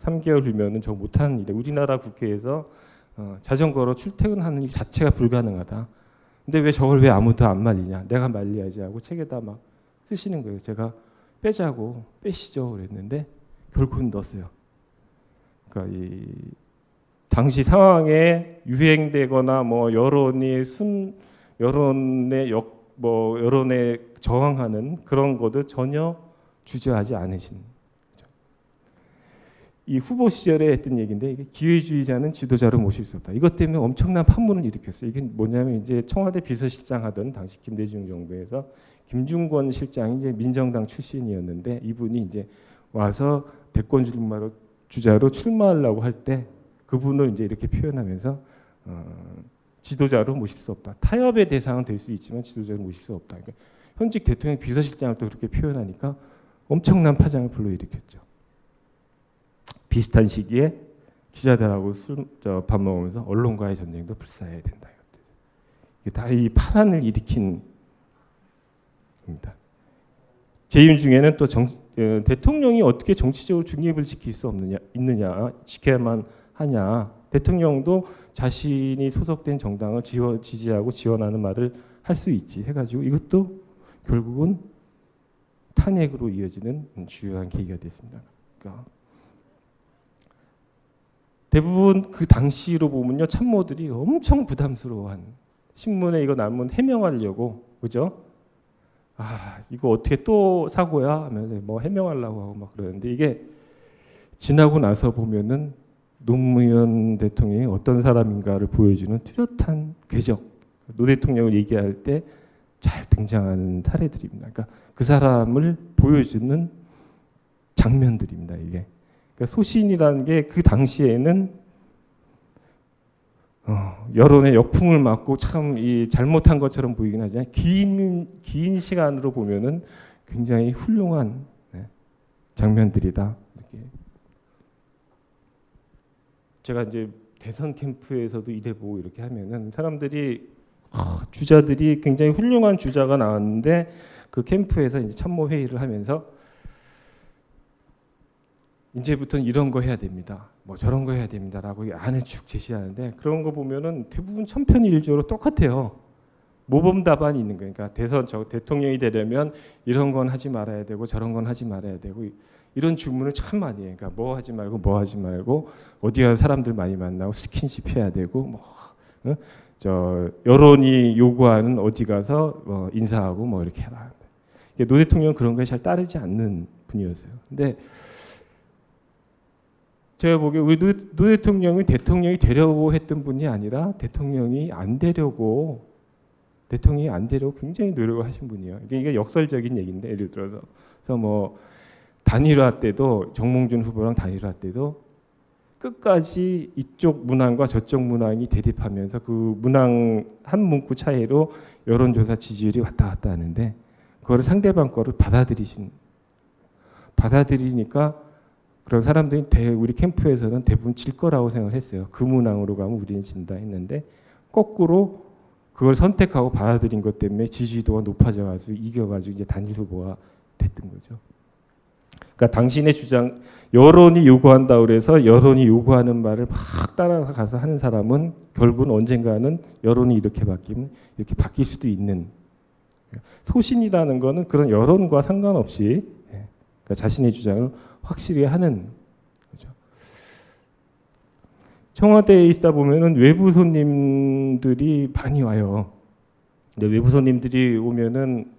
3개월 후면은 저 못하는 일에 우리나라 국회에서 어, 자전거로 출퇴근하는 일 자체가 불가능하다. 근데 왜 저걸 왜 아무도 안 말리냐? 내가 말려야지 하고 책에다 막 쓰시는 거예요. 제가 빼자고 빼시죠 그랬는데 결국은 넣었어요. 그러니까 이 당시 상황에 유행되거나 뭐 여론이 순 여론의 역, 뭐 여론에 저항하는 그런 것도 전혀 주저하지 않으신 이 후보 시절에 했던 얘기인데 이게 기회주의자는 지도자로 모실 수 없다. 이것 때문에 엄청난 판문을 일으켰어요. 이게 뭐냐면 이제 청와대 비서실장 하던 당시 김대중 정부에서 김중권 실장이 이제 민정당 출신이었는데 이분이 이제 와서 대권 주자로 출마하려고 할 때 그분을 이제 이렇게 표현하면서 어, 지도자로 모실 수 없다. 타협의 대상은 될 수 있지만 지도자로 모실 수 없다. 그러니까 현직 대통령 비서실장을 또 그렇게 표현하니까 엄청난 파장을 불러일으켰죠. 비슷한 시기에 기자들하고 밥 먹으면서 언론과의 전쟁도 불사해야 된다. 이게 다이 파란을 일으킨 겁니다. 재임 중에는 또 정, 어, 대통령이 어떻게 정치적으로 중립을 지킬 수 없느냐, 있느냐, 지켜야만 하냐. 대통령도 자신이 소속된 정당을 지원, 지지하고 지원하는 말을 할 수 있지 해가지고 이것도 결국은 탄핵으로 이어지는 주요한 계기가 됐습니다. 그러니까 대부분 그 당시로 보면요 참모들이 엄청 부담스러워한 신문에 이거 나면 해명하려고 그죠? 아 이거 어떻게 또 사고야 하면서 뭐 해명하려고 하고 막 그러는데 이게 지나고 나서 보면은 노무현 대통령이 어떤 사람인가를 보여주는 뚜렷한 궤적 노 대통령을 얘기할 때 잘 등장하는 사례들입니다. 그러니까 그 사람을 보여주는 장면들입니다. 이게 그러니까 소신이라는 게 그 당시에는 어, 여론의 역풍을 맞고 참 이 잘못한 것처럼 보이긴 하지만 긴, 긴 시간으로 보면은 굉장히 훌륭한 네, 장면들이다. 이렇게. 제가 이제 대선 캠프에서도 일해보고 이렇게 하면은 사람들이 어, 주자들이 굉장히 훌륭한 주자가 나왔는데 그 캠프에서 이제 참모 회의를 하면서 이제부터는 이런 거 해야 됩니다. 뭐 저런 거 해야 됩니다라고 안을 쭉 제시하는데 그런 거 보면은 대부분 천편일조로 똑같아요. 모범 답안이 있는 거예요. 그러니까 대선 저 대통령이 되려면 이런 건 하지 말아야 되고 저런 건 하지 말아야 되고 이런 주문을 참 많이 해요. 그러니까 뭐 하지 말고 뭐 하지 말고 어디 가서 사람들 많이 만나고 스킨십 해야 되고 뭐 어? 저 여론이 요구하는 어디 가서 뭐 인사하고 뭐 이렇게 해라. 노 대통령은 그런 거에 잘 따르지 않는 분이었어요. 근데 제가 보기에 우리 노, 노 대통령이 대통령이 되려고 했던 분이 아니라 대통령이 안 되려고 대통령이 안 되려고 굉장히 노력을 하신 분이에요. 이게 역설적인 얘기인데 예를 들어서 그래서 뭐 단일화 때도 정몽준 후보랑 단일화 때도 끝까지 이쪽 문항과 저쪽 문항이 대립하면서 그 문항 한 문구 차이로 여론조사 지지율이 왔다 갔다 하는데 그거를 상대방 거를 받아들이신 받아들이니까 그런 사람들이 대, 우리 캠프에서는 대부분 질 거라고 생각을 했어요. 그 문항으로 가면 우리는 진다 했는데 거꾸로 그걸 선택하고 받아들인 것 때문에 지지도가 높아져가지고 이겨가지고 이제 단일 후보가 됐던 거죠. 그러니까 당신의 주장 여론이 요구한다 그래서 여론이 요구하는 말을 막 따라가서 하는 사람은 결국은 언젠가는 여론이 이렇게 바뀌면 이렇게 바뀔 수도 있는 소신이라는 거는 그런 여론과 상관없이 그러니까 자신의 주장을 확실히 하는 거죠. 청와대에 있다 보면은 외부 손님들이 많이 와요. 근데 외부 손님들이 오면은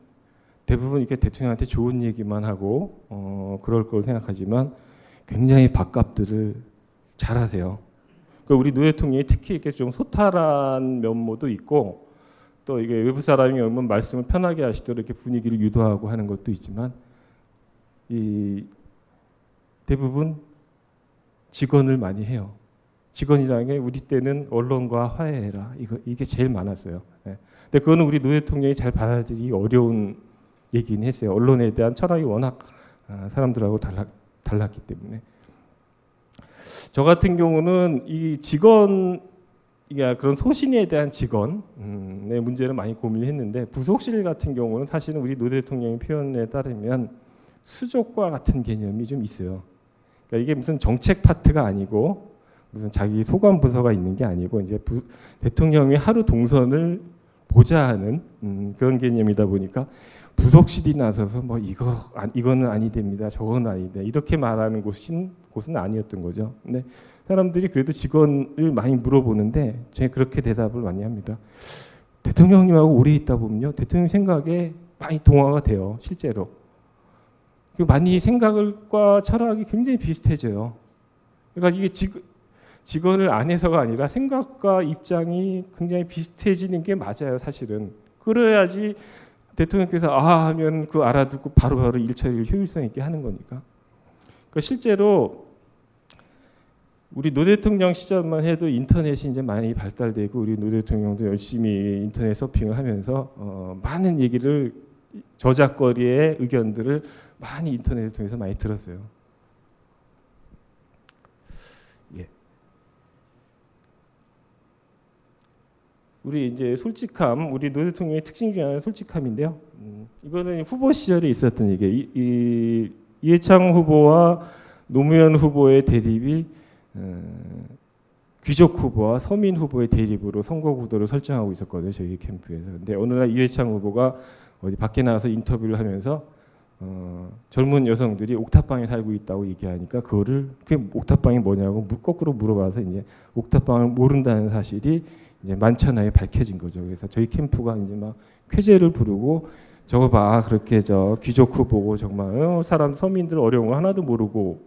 대부분 이렇게 대통령한테 좋은 얘기만 하고 어, 그럴 거 생각하지만 굉장히 밥값들을 잘하세요. 그 우리 노 대통령이 특히 이렇게 좀 소탈한 면모도 있고 또 이게 외부 사람이 오면 말씀을 편하게 하시도록 이렇게 분위기를 유도하고 하는 것도 있지만 이 대부분 직언을 많이 해요. 직언이라는 게 우리 때는 언론과 화해해라 이거 이게 제일 많았어요. 네. 근데 그거는 우리 노 대통령이 잘 받아들이기 어려운 얘기는 했어요. 언론에 대한 철학이 워낙 사람들하고 달라, 달랐기 때문에 저 같은 경우는 이 직원 이게 그런 소신에 대한 직원의 문제를 많이 고민했는데 부속실 같은 경우는 사실은 우리 노 대통령의 표현에 따르면 수족과 같은 개념이 좀 있어요. 그러니까 이게 무슨 정책 파트가 아니고 무슨 자기 소관 부서가 있는 게 아니고 이제 부, 대통령이 하루 동선을 보자 하는 음, 그런 개념이다 보니까 부속실이 나서서 뭐 이거 이거는 아니 됩니다. 저거는 아니다. 이렇게 말하는 곳인 곳은 아니었던 거죠. 근데 사람들이 그래도 직원을 많이 물어보는데 제가 그렇게 대답을 많이 합니다. 대통령님하고 오래 있다 보면요. 대통령 생각에 많이 동화가 돼요. 실제로. 많이 생각과 철학이 굉장히 비슷해져요. 그러니까 이게 직, 직원을 안 해서가 아니라 생각과 입장이 굉장히 비슷해지는 게 맞아요, 사실은. 그래야지 대통령께서 아 하면 그 알아듣고 바로바로 바로 일 처리를 효율성 있게 하는 거니까. 그러니까 실제로 우리 노 대통령 시절만 해도 인터넷이 이제 많이 발달되고 우리 노 대통령도 열심히 인터넷 서핑을 하면서 어, 많은 얘기를 저잣거리의 의견들을 많이 인터넷을 통해서 많이 들었어요. 예. 우리 이제 솔직함, 우리 노 대통령의 특징 중에 하나는 솔직함인데요. 음, 이거는 후보 시절에 있었던 얘기. 이, 이 이회창 후보와 노무현 후보의 대립이 어, 귀족 후보와 서민 후보의 대립으로 선거 구도를 설정하고 있었거든요. 저희 캠프에서. 근데 어느 날 이회창 후보가 어디 밖에 나가서 인터뷰를 하면서 어, 젊은 여성들이 옥탑방에 살고 있다고 얘기하니까 그거를 그 옥탑방이 뭐냐고 거꾸로 물어봐서 이제 옥탑방을 모른다는 사실이 이제 만천하에 밝혀진 거죠. 그래서 저희 캠프가 이제 막 쾌재를 부르고 저거 봐 그렇게 저 귀족 후보고 정말 어, 사람 서민들 어려운 거 하나도 모르고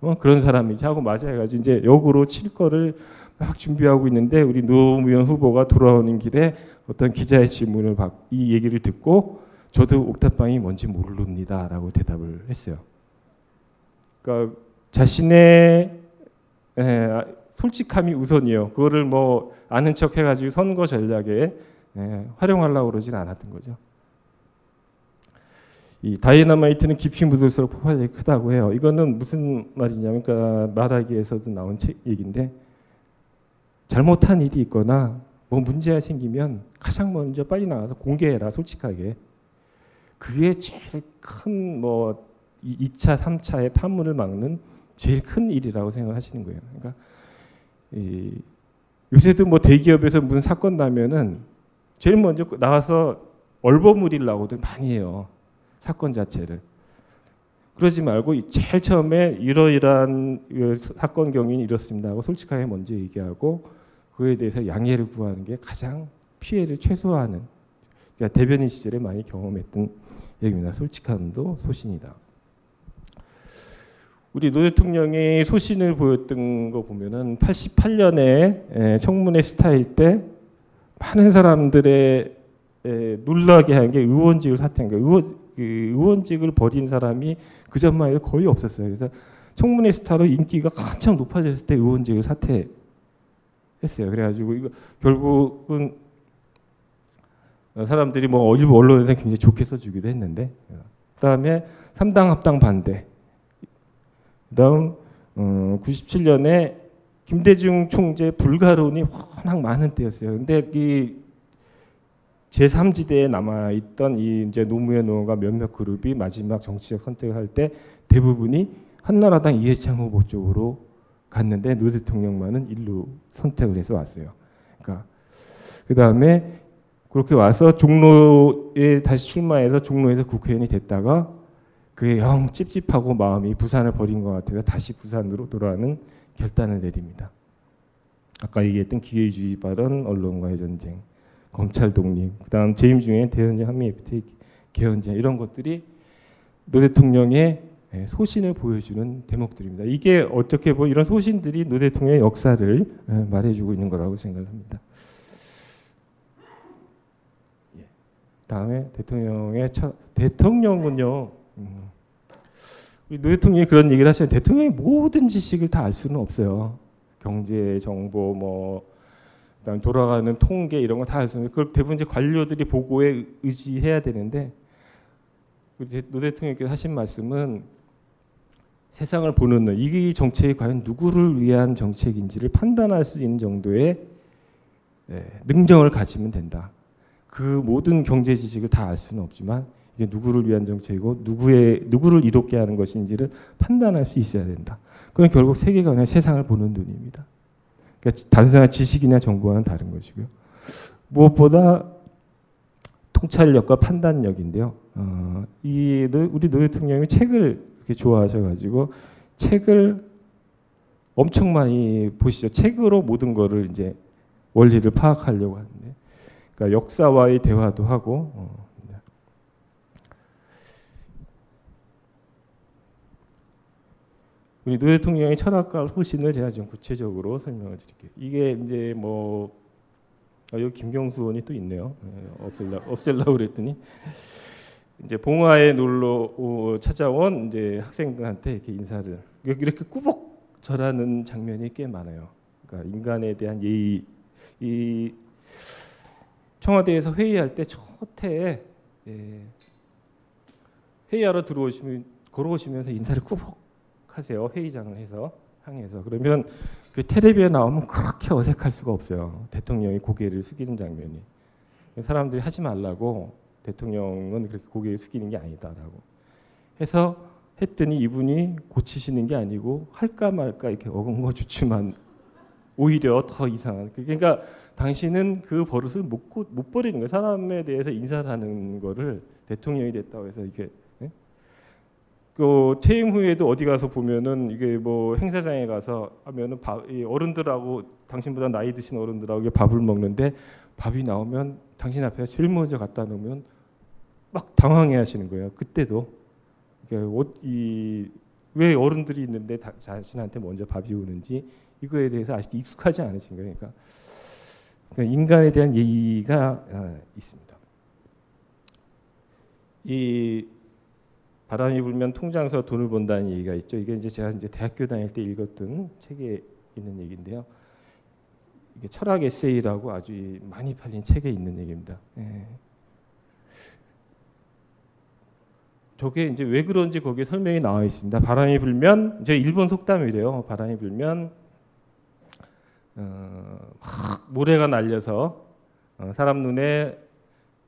어, 그런 사람이지 하고 맞아 해가지고 이제 역으로 칠 거를 막 준비하고 있는데 우리 노무현 후보가 돌아오는 길에 어떤 기자의 질문을 받, 이 얘기를 듣고 저도 옥탑방이 뭔지 모릅니다라고 대답을 했어요. 그러니까 자신의 에, 솔직함이 우선이요. 그거를 뭐 아는 척 해가지고 선거 전략에 에, 활용하려고 그러진 않았던 거죠. 이 다이너마이트는 깊이 묻을수록 폭발력이 크다고 해요. 이거는 무슨 말이냐면, 그러니까 말하기에서도 나온 책 얘기인데 잘못한 일이 있거나 뭐 문제가 생기면 가장 먼저 빨리 나가서 공개해라, 솔직하게. 그게 제일 큰 뭐 2차, 3차의 판문을 막는 제일 큰 일이라고 생각하시는 거예요. 그러니까 이 요새도 뭐 대기업에서 무슨 사건 나면은 제일 먼저 나와서 얼버무리려고들 많이 해요. 사건 자체를. 그러지 말고 제일 처음에 이러이러한 그 사건 경위는 이렇습니다 하고 솔직하게 먼저 얘기하고 그에 대해서 양해를 구하는 게 가장 피해를 최소화하는 그러니까 대변인 시절에 많이 경험했던 얘기입니다. 솔직함도 소신이다. 우리 노 대통령이 소신을 보였던 거 보면은 88년에 청문회 스타일 때 많은 사람들의 놀라게 한 게 의원직을 사퇴한 거예요. 의원, 그 의원직을 버린 사람이 그 전만 해도 거의 없었어요. 그래서 청문회 스타로 인기가 한창 높아졌을 때 의원직을 사퇴했어요. 그래가지고 이거 결국은 사람들이 뭐 일부 언론에서 굉장히 좋게 써주기도 했는데 그다음에 삼당 합당 반대. 그다음 어, 97년에 김대중 총재 불가론이 워낙 많은 때였어요. 근데 이 제3지대에 남아 있던 이 이제 노무현 의원과 몇몇 그룹이 마지막 정치적 선택을 할 때 대부분이 한나라당 이해창 후보 쪽으로 갔는데 노 대통령만은 일루 선택을 해서 왔어요. 그러니까 그 다음에 그렇게 와서 종로에 다시 출마해서 종로에서 국회의원이 됐다가 그게 영 찝찝하고 마음이 부산을 버린 것 같아서 다시 부산으로 돌아가는 결단을 내립니다. 아까 얘기했던 기회주의 발언, 언론과의 전쟁, 검찰 독립, 그다음 재임 중에 대연정 한미 FTA 개헌제 이런 것들이 노 대통령의 예, 소신을 보여주는 대목들입니다. 이게 어떻게 보면 이런 소신들이 노 대통령의 역사를 예, 말해주고 있는 거라고 생각합니다. 예. 다음에 대통령의 첫 대통령은요. 노 대통령이 그런 얘기를 하시는 대통령이 모든 지식을 다 알 수는 없어요. 경제 정보 뭐 그다음 돌아가는 통계 이런 거 다 알 수는 그걸 대부분 이제 관료들이 보고에 의지해야 되는데 노 대통령께서 하신 말씀은 세상을 보는 눈, 이 정책이 과연 누구를 위한 정책인지를 판단할 수 있는 정도의 예, 능력을 가지면 된다. 그 모든 경제 지식을 다 알 수는 없지만 이게 누구를 위한 정책이고 누구의 누구를 이롭게 하는 것인지를 판단할 수 있어야 된다. 그건 결국 세계관의 세상을 보는 눈입니다. 그러니까 단순한 지식이나 정보와는 다른 것이고요. 무엇보다 통찰력과 판단력인데요. 어, 이 우리 노 대통령이 책을 이렇게 좋아하셔가지고 책을 엄청 많이 보시죠. 책으로 모든 거를 이제 원리를 파악하려고 하는데, 그러니까 역사와의 대화도 하고. 어, 우리 노 대통령의 철학과 소신을 제가 좀 구체적으로 설명을 드릴게요. 이게 이제 뭐 아, 여기 김경수 의원이 또 있네요. 네, 없앨라 없앨라 그랬더니 이제 봉화에 놀러 찾아온 이제 학생들한테 이렇게 인사를 이렇게 꾸벅 절하는 장면이 꽤 많아요. 그러니까 인간에 대한 예의 이 청와대에서 회의할 때 첫해 예, 회의하러 들어오시면 걸어오시면서 인사를 꾸벅 하세요. 회의장을 해서 항해서 그러면 그 텔레비에 나오면 그렇게 어색할 수가 없어요. 대통령이 고개를 숙이는 장면이 사람들이 하지 말라고 대통령은 그렇게 고개를 숙이는 게 아니다라고 해서 했더니 이분이 고치시는 게 아니고 할까 말까 이렇게 어근거주춤한 오히려 더 이상한 그러니까 당신은 그 버릇을 못, 못 버리는 거예요. 사람에 대해서 인사를 하는 거를 대통령이 됐다고 해서 이게 그 퇴임 후에도 어디 가서 보면은 이게 뭐 행사장에 가서 하면은 밥, 어른들하고 당신보다 나이 드신 어른들하고 밥을 먹는데 밥이 나오면 당신 앞에 제일 먼저 갖다 놓으면 막 당황해 하시는 거예요. 그때도 이왜 어른들이 있는데 다, 자신한테 먼저 밥이 오는지 이거에 대해서 아직 익숙하지 않으신 거예요. 그러니까, 그러니까 인간에 대한 예의가 아, 있습니다. 이 바람이 불면 통장서 돈을 번다는 얘기가 있죠. 이게 이제 제가 이제 대학교 다닐 때 읽었던 책에 있는 얘기인데요. 이게 철학 에세이라고 아주 많이 팔린 책에 있는 얘기입니다. 예. 저게 이제 왜 그런지 거기에 설명이 나와 있습니다. 바람이 불면 이제 일본 속담이래요. 바람이 불면 어, 막 모래가 날려서 어, 사람 눈에 어,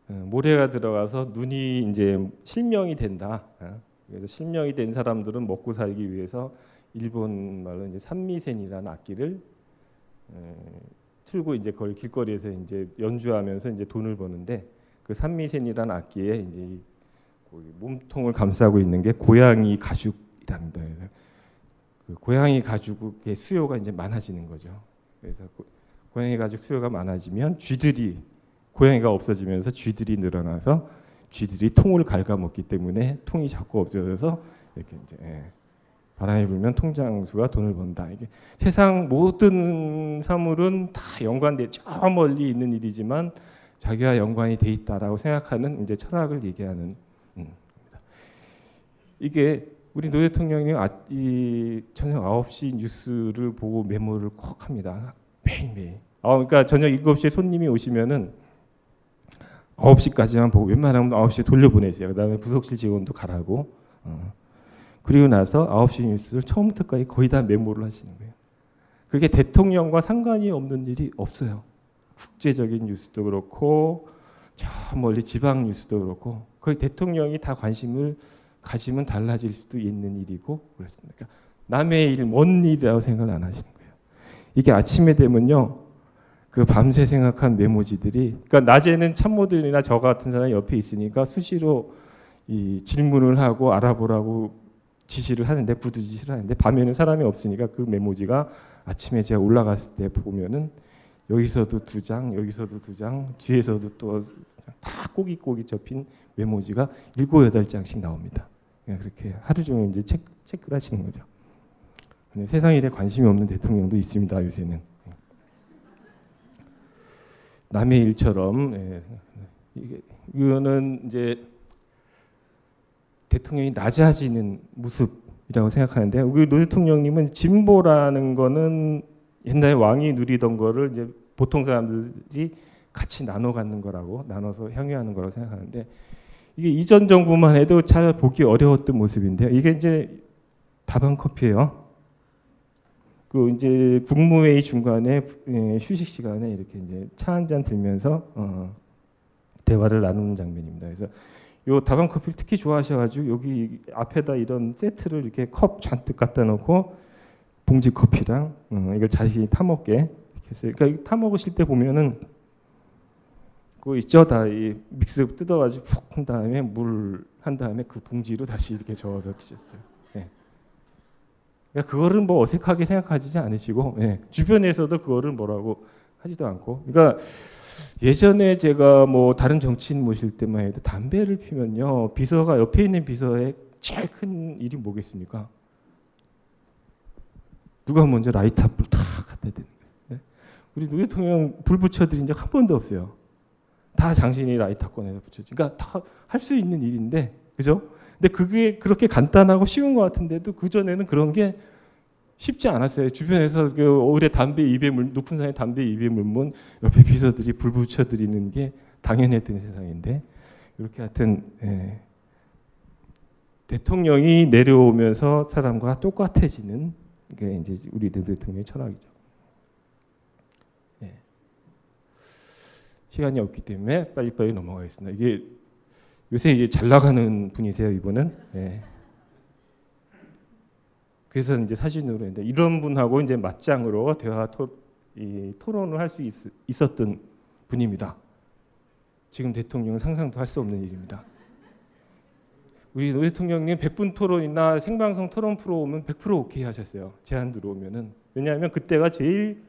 모래가 들어가서 눈이 이제 실명이 된다. 어, 그래서 실명이 된 사람들은 먹고 살기 위해서 일본 말로 이제 산미센이라는 악기를 어, 틀고 이제 거의 길거리에서 이제 연주하면서 이제 돈을 버는데 그 산미센이라는 악기에 이제 몸통을 감싸고 있는 게 고양이 가죽이랍니다. 그래서 그 고양이 가죽의 수요가 이제 많아지는 거죠. 그래서 고양이 가죽 수요가 많아지면 쥐들이 고양이가 없어지면서 쥐들이 늘어나서 쥐들이 통을 갉아먹기 때문에 통이 자꾸 없어져서 이렇게 이제 예. 바람이 불면 통장수가 돈을 번다. 이게 세상 모든 사물은 다 연관돼 저 멀리 있는 일이지만 자기와 연관이 돼 있다라고 생각하는 이제 철학을 얘기하는 음, 이게 우리 노 대통령이 아, 이 저녁 9시 뉴스를 보고 메모를 꼭 합니다. 매일매일. 아, 그러니까 저녁 7시에 손님이 오시면은 9시까지만 보고 웬만하면 9시에 돌려보내세요. 그 다음에 부속실 직원도 가라고. 어. 그리고 나서 9시 뉴스를 처음부터까지 거의 다 메모를 하시는 거예요. 그게 대통령과 상관이 없는 일이 없어요. 국제적인 뉴스도 그렇고 저 멀리 지방 뉴스도 그렇고 거의 대통령이 다 관심을 가지면 달라질 수도 있는 일이고 그렇습니다. 그러니까 남의 일, 먼 일이라고 생각을 안 하시는 거예요. 이게 아침에 되면요. 그 밤새 생각한 메모지들이 그러니까 낮에는 참모들이나 저 같은 사람이 옆에 있으니까 수시로 이 질문을 하고 알아보라고 지시를 하는데 부두 지시를 하는데 밤에는 사람이 없으니까 그 메모지가 아침에 제가 올라갔을 때 보면은 여기서도 두 장, 여기서도 두 장, 뒤에서도 또 다 꼬깃꼬깃 접힌 메모지가 일곱 여덟 장씩 나옵니다. 그렇게 하루 종일 이제 체크, 체크를 하시는 거죠. 세상 일에 관심이 없는 대통령도 있습니다. 요새는 남의 일처럼 예, 이거는 이제 대통령이 낮아지는 모습이라고 생각하는데 우리 노 대통령님은 진보라는 거는 옛날에 왕이 누리던 거를 이제 보통 사람들이 같이 나눠 갖는 거라고 나눠서 향유하는 거라고 생각하는데 이게 이전 정부만 해도 잘 보기 어려웠던 모습인데요. 이게 이제 다방 커피예요. 그 이제 국무회의 중간에 예, 휴식 시간에 이렇게 이제 차 한 잔 들면서 어, 대화를 나누는 장면입니다. 그래서 요 다방 커피를 특히 좋아하셔가지고 여기 앞에다 이런 세트를 이렇게 컵 잔뜩 갖다 놓고 봉지 커피랑 어, 이걸 자신이 타 먹게 이렇게 했어요. 그러니까 타 먹으실 때 보면은 그 있죠 다 이 믹스 뜯어가지고 푹 한 다음에 물 한 다음에 그 봉지로 다시 이렇게 저어서 드셨어요. 네. 그러니까 그거를 뭐 어색하게 생각하지 않으시고 예. 주변에서도 그거를 뭐라고 하지도 않고 그러니까 예전에 제가 뭐 다른 정치인 모실 때만 해도 담배를 피면요 비서가 옆에 있는 비서의 제일 큰 일이 뭐겠습니까? 누가 먼저 라이터 불 탁 갖다 대는 거예요. 네? 우리 노 대통령 불 붙여드린 적 한 번도 없어요. 다 당신이 라이터 꺼내서 붙였지. 그러니까 다 할 수 있는 일인데, 그죠? 근데 그게 그렇게 간단하고 쉬운 것 같은데도 그 전에는 그런 게 쉽지 않았어요. 주변에서 그 오래 담배 입에 물 높은 산에 담배 입에 물면 옆에 비서들이 불 붙여 드리는 게 당연했던 세상인데 이렇게 하여튼 예. 대통령이 내려오면서 사람과 똑같아지는 게 이제 우리 대통령의 철학이죠. 예. 시간이 없기 때문에 빨리빨리 넘어가겠습니다. 이게 요새 이제 잘 나가는 분이세요 이분은. 예. 그래서 이제 사진으로 했는데 이런 분하고 이제 맞짱으로 대화 토, 이, 토론을 할 수 있었던 분입니다. 지금 대통령은 상상도 할 수 없는 일입니다. 우리 노 대통령님 100분 토론이나 생방송 토론 프로 오면 100% 오케이 하셨어요. 제안 들어오면은 왜냐하면 그때가 제일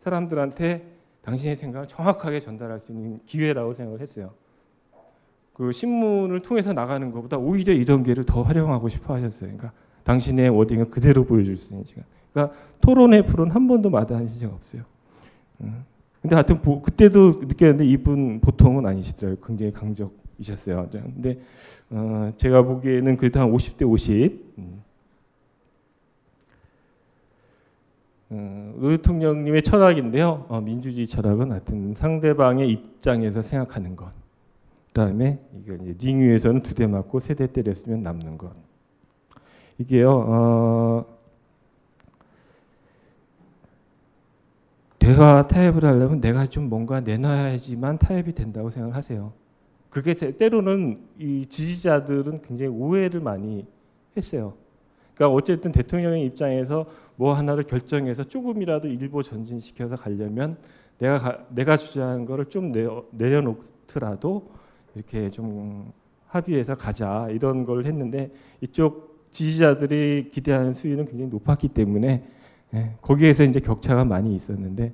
사람들한테 당신의 생각을 정확하게 전달할 수 있는 기회라고 생각을 했어요. 그 신문을 통해서 나가는 것보다 오히려 이런 기회를 더 활용하고 싶어 하셨어요. 그러니까 당신의 wording을 그대로 보여줄 수 있는 시간. 그러니까 토론회 프로는 한 번도 마다하신 적 없어요. 근데 하여튼 보, 그때도 느꼈는데 이분 보통은 아니시더라고요. 굉장히 강적이셨어요. 근데 어, 제가 보기에는 그래도 한 50대 50. 음. 어, 노 대통령님의 철학인데요. 어, 민주주의 철학은 하여튼 상대방의 입장에서 생각하는 것. 그다음에 이거 링 위에서는 두 대 맞고 세 대 때렸으면 남는 것. 이게요. 어, 대화 타협을 하려면 내가 좀 뭔가 내놔야지만 타협이 된다고 생각을 하세요. 그게 때로는 이 지지자들은 굉장히 오해를 많이 했어요. 그러니까 어쨌든 대통령의 입장에서 뭐 하나를 결정해서 조금이라도 일부 전진시켜서 가려면 내가 가, 내가 주장한 거를 좀 내어, 내려놓더라도 이렇게 좀 합의해서 가자 이런 걸 했는데 이쪽 지지자들이 기대하는 수위는 굉장히 높았기 때문에 예, 거기에서 이제 격차가 많이 있었는데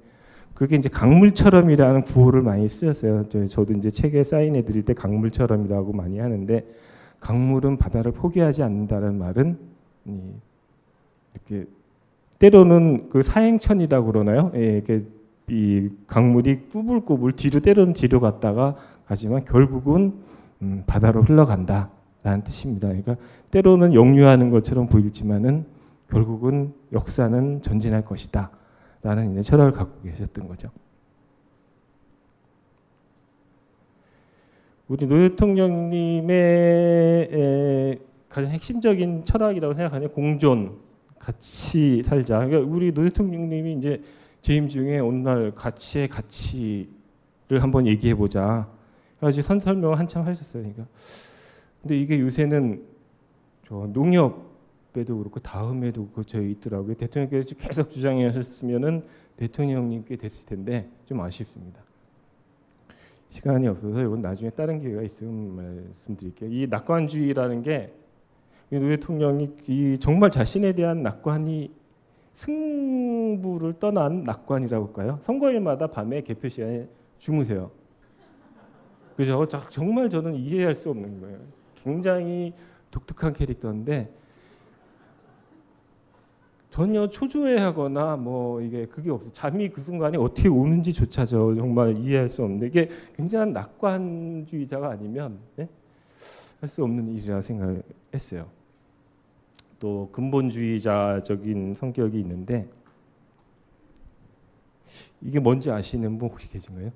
그게 이제 강물처럼이라는 구호를 많이 쓰였어요. 저도 이제 책에 사인해 드릴 때 강물처럼이라고 많이 하는데 강물은 바다를 포기하지 않는다는 말은 이렇게 때로는 그 사행천이라고 그러나요? 예, 이렇게 이 강물이 꾸불꾸불 뒤로 때로는 뒤로 갔다가 가지만 결국은 음, 바다로 흘러간다. 라는 뜻입니다. 그러니까 때로는 역류하는 것처럼 보일지만은 결국은 역사는 전진할 것이다. 라는 이제 철학을 갖고 계셨던 거죠. 우리 노 대통령님의 가장 핵심적인 철학이라고 생각하는 공존, 같이 살자. 그러니까 우리 노 대통령님이 이제 재임 중에 어느 날 가치의 가치를 한번 얘기해 보자. 그래서 선 설명을 한참 하셨어요. 그러니까 근데 이게 요새는 저 농협에도 그렇고 다음에도 저희 있더라고요. 대통령께서 계속 주장해 하셨으면은 대통령님께 됐을 텐데 좀 아쉽습니다. 시간이 없어서 이건 나중에 다른 기회가 있으면 말씀드릴게요. 이 낙관주의라는 게 노 대통령이 이 정말 자신에 대한 낙관이 승부를 떠난 낙관이라고 할까요? 선거일마다 밤에 개표 시간에 주무세요. 그죠? 정말 저는 이해할 수 없는 거예요. 굉장히 독특한 캐릭터인데 전혀 초조해하거나 뭐 이게 그게 없어. 잠이 그 순간에 어떻게 오는지조차 저 정말 이해할 수 없는데 이게 굉장한 낙관주의자가 아니면 네? 할수 없는 일이라 생각했어요. 또 근본주의자적인 성격이 있는데 이게 뭔지 아시는 분 혹시 계신가요?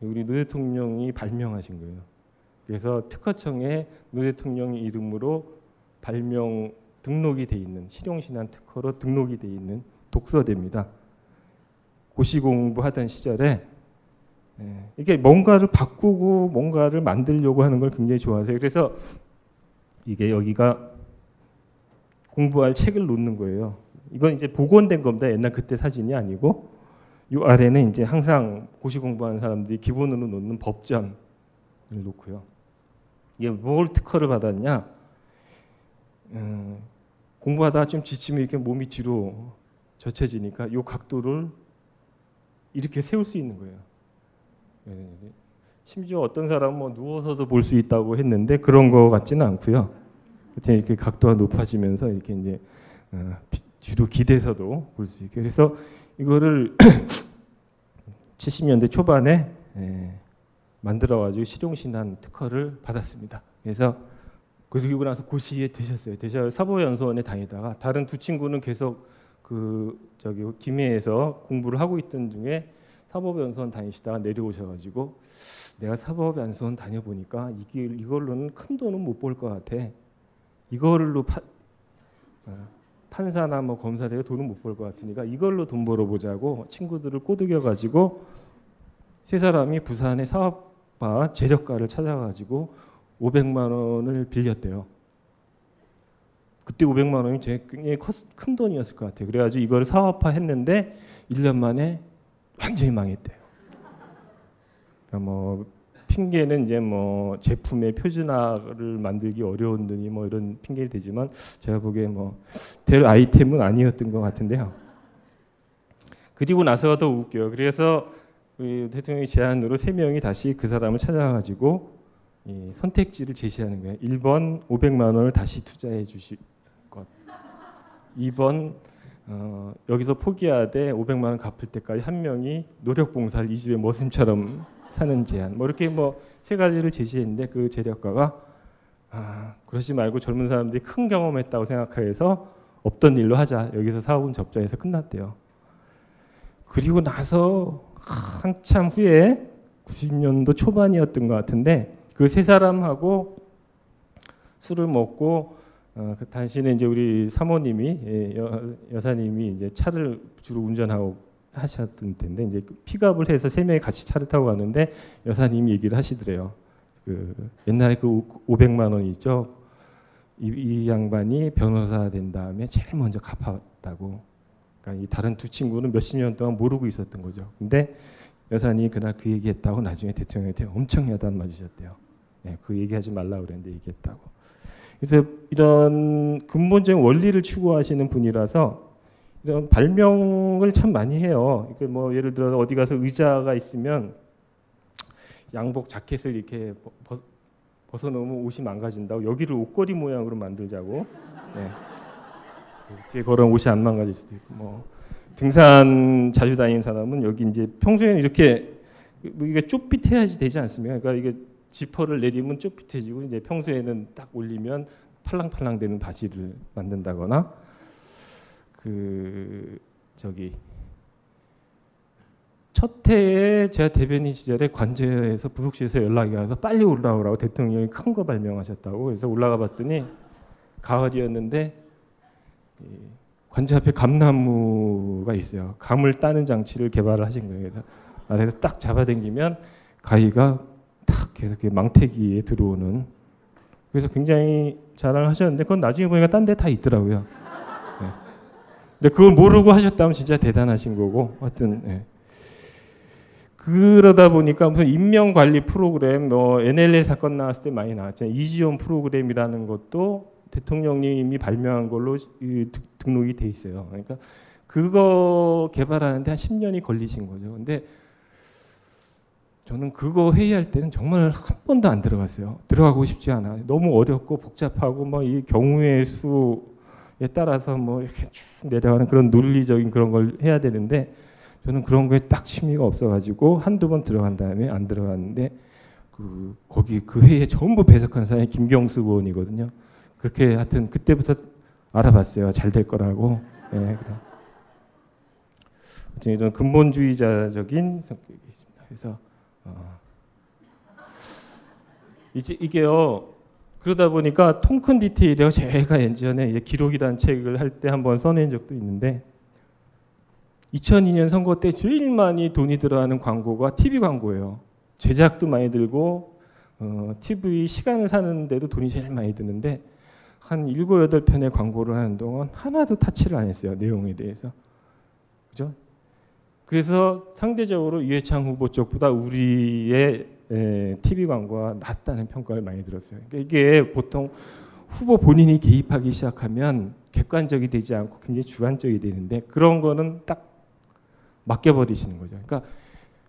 우리 노 대통령이 발명하신 거예요. 그래서 특허청에 노 대통령 이름으로 발명 등록이 돼 있는 실용신안 특허로 등록이 돼 있는 독서대입니다. 고시 공부하던 시절에 예, 이게 뭔가를 바꾸고 뭔가를 만들려고 하는 걸 굉장히 좋아하세요. 그래서 이게 여기가 공부할 책을 놓는 거예요. 이건 이제 복원된 겁니다. 옛날 그때 사진이 아니고 이 아래는 이제 항상 고시 공부하는 사람들이 기본으로 놓는 법전을 놓고요. 이게 뭘 특허를 받았냐? 음, 공부하다가 좀 지치면 이렇게 몸이 뒤로 젖혀지니까 이 각도를 이렇게 세울 수 있는 거예요. 네, 심지어 어떤 사람은 뭐 누워서도 볼 수 있다고 했는데 그런 거 같지는 않고요. 이렇게 각도가 높아지면서 이렇게 이제 어, 뒤로 기대서도 볼 수 있게 그래서 이거를 70년대 초반에 예, 만들어가지고 실용신안 특허를 받았습니다. 그래서 그리고 나서 고시에 되셨어요. 되셔 사법연수원에 다니다가 다른 두 친구는 계속 그 저기 김해에서 공부를 하고 있던 중에 사법연수원 다니시다가 내려오셔가지고 내가 사법연수원 다녀보니까 이게 이걸로는 큰 돈은 못 벌 것 같아. 이걸로 파, 어, 판사나 뭐 검사들이 돈은 못 벌 것 같으니까 이걸로 돈 벌어보자고 친구들을 꼬드겨 가지고 세 사람이 부산의 사업바 재력가를 찾아가지고 500만 원을 빌렸대요. 그때 500만 원이 굉장히 큰 돈이었을 것 같아요. 그래가지고 이걸 사업화 했는데 1년 만에 완전히 망했대요. 그러니까 뭐 핑계는 이제 뭐 제품의 표준화를 만들기 어려운 등이 뭐 이런 핑계를 대지만 제가 보기에 뭐될 아이템은 아니었던 것 같은데요. 그리고 나서가 더 웃겨요. 그래서 대통령의 제안으로 세 명이 다시 그 사람을 찾아가지고 이 선택지를 제시하는 거예요. 1번 500만 원을 다시 투자해 주실 것. 2번 어, 여기서 포기하되 500만 원 갚을 때까지 한 명이 노력 봉사를 이 집의 머슴처럼 사는 제안. 뭐 이렇게 뭐 세 가지를 제시했는데 그 재력가가 아, 그러지 말고 젊은 사람들이 큰 경험했다고 생각해서 없던 일로 하자. 여기서 사업은 접자해서 끝났대요. 그리고 나서 한참 후에 90년도 초반이었던 것 같은데 그 세 사람하고 술을 먹고 어, 그 당시는 이제 우리 사모님이 예, 여, 여사님이 이제 차를 주로 운전하고 하셨을 텐데 이제 픽업을 해서 세 명이 같이 차를 타고 가는데 여사님이 얘기를 하시더래요. 그 옛날에 그 500만 원 있죠. 이, 이 양반이 변호사 된 다음에 제일 먼저 갚았다고. 그러니까 이 다른 두 친구는 몇십 년 동안 모르고 있었던 거죠. 근데 여사님이 그날 그 얘기했다고 나중에 대통령한테 엄청 야단 맞으셨대요. 네, 그 얘기하지 말라 그랬는데 얘기했다고. 그래서 이런 근본적인 원리를 추구하시는 분이라서 이런 발명을 참 많이 해요. 뭐 예를 들어 어디 가서 의자가 있으면 양복 자켓을 이렇게 벗, 벗어놓으면 옷이 망가진다고 여기를 옷걸이 모양으로 만들자고. 네. 뒤에 걸은 옷이 안 망가질 수도 있고 뭐 등산 자주 다니는 사람은 여기 이제 평소에는 이렇게 뭐 이게 좁빗해야지 되지 않습니까? 그러니까 이게 지퍼를 내리면 쭉 비틀어지고 이제 평소에는 딱 올리면 팔랑팔랑 되는 바지를 만든다거나 그 저기 첫 해에 제가 대변인 시절에 관제에서 부속실에서 연락이 와서 빨리 올라오라고 대통령이 큰 거 발명하셨다고 그래서 올라가 봤더니 가을이었는데 관제 앞에 감나무가 있어요. 감을 따는 장치를 개발을 하신 거예요. 그래서 아래에서 딱 잡아당기면 가위가 탁 계속 망태기에 들어오는 그래서 굉장히 자랑을 하셨는데 그건 나중에 보니까 딴 데 다 있더라고요. 네. 근데 그걸 모르고 하셨다면 진짜 대단하신 거고 하여튼 네. 그러다 보니까 무슨 임명 관리 프로그램 뭐 NLL 사건 나왔을 때 많이 나왔잖아요. 이지원 프로그램이라는 것도 대통령님이 발명한 걸로 등록이 돼 있어요. 그러니까 그거 개발하는데 한 10년이 걸리신 거죠. 근데 저는 그거 회의할 때는 정말 한 번도 안 들어갔어요. 들어가고 싶지 않아. 너무 어렵고 복잡하고 뭐 이 경우의 수에 따라서 뭐 이렇게 쭉 내려가는 그런 논리적인 그런 걸 해야 되는데 저는 그런 거에 딱 취미가 없어가지고 한두 번 들어간 다음에 안 들어갔는데 그 거기 그 회의에 전부 배석한 사람이 김경수 의원이거든요. 그렇게 하여튼 그때부터 알아봤어요. 잘 될 거라고. 예, 네, 저는 근본주의자적인 성격이 있습니다. 그래서 어. 이제 이게요. 그러다 보니까 통큰 디테일이요. 제가 예전에 기록이라는 책을 할 때 한번 써낸 적도 있는데 2002년 선거 때 제일 많이 돈이 들어가는 광고가 TV 광고예요. 제작도 많이 들고 어, TV 시간을 사는데도 돈이 제일 많이 드는데 한 일곱 여덟 편의 광고를 하는 동안 하나도 타치를 안 했어요. 내용에 대해서. 그죠? 그래서 상대적으로 유해창 후보 쪽보다 우리의 에, TV 광고가 낫다는 평가를 많이 들었어요. 그러니까 이게 보통 후보 본인이 개입하기 시작하면 객관적이 되지 않고 굉장히 주관적이 되는데 그런 거는 딱 맡겨버리시는 거죠. 그러니까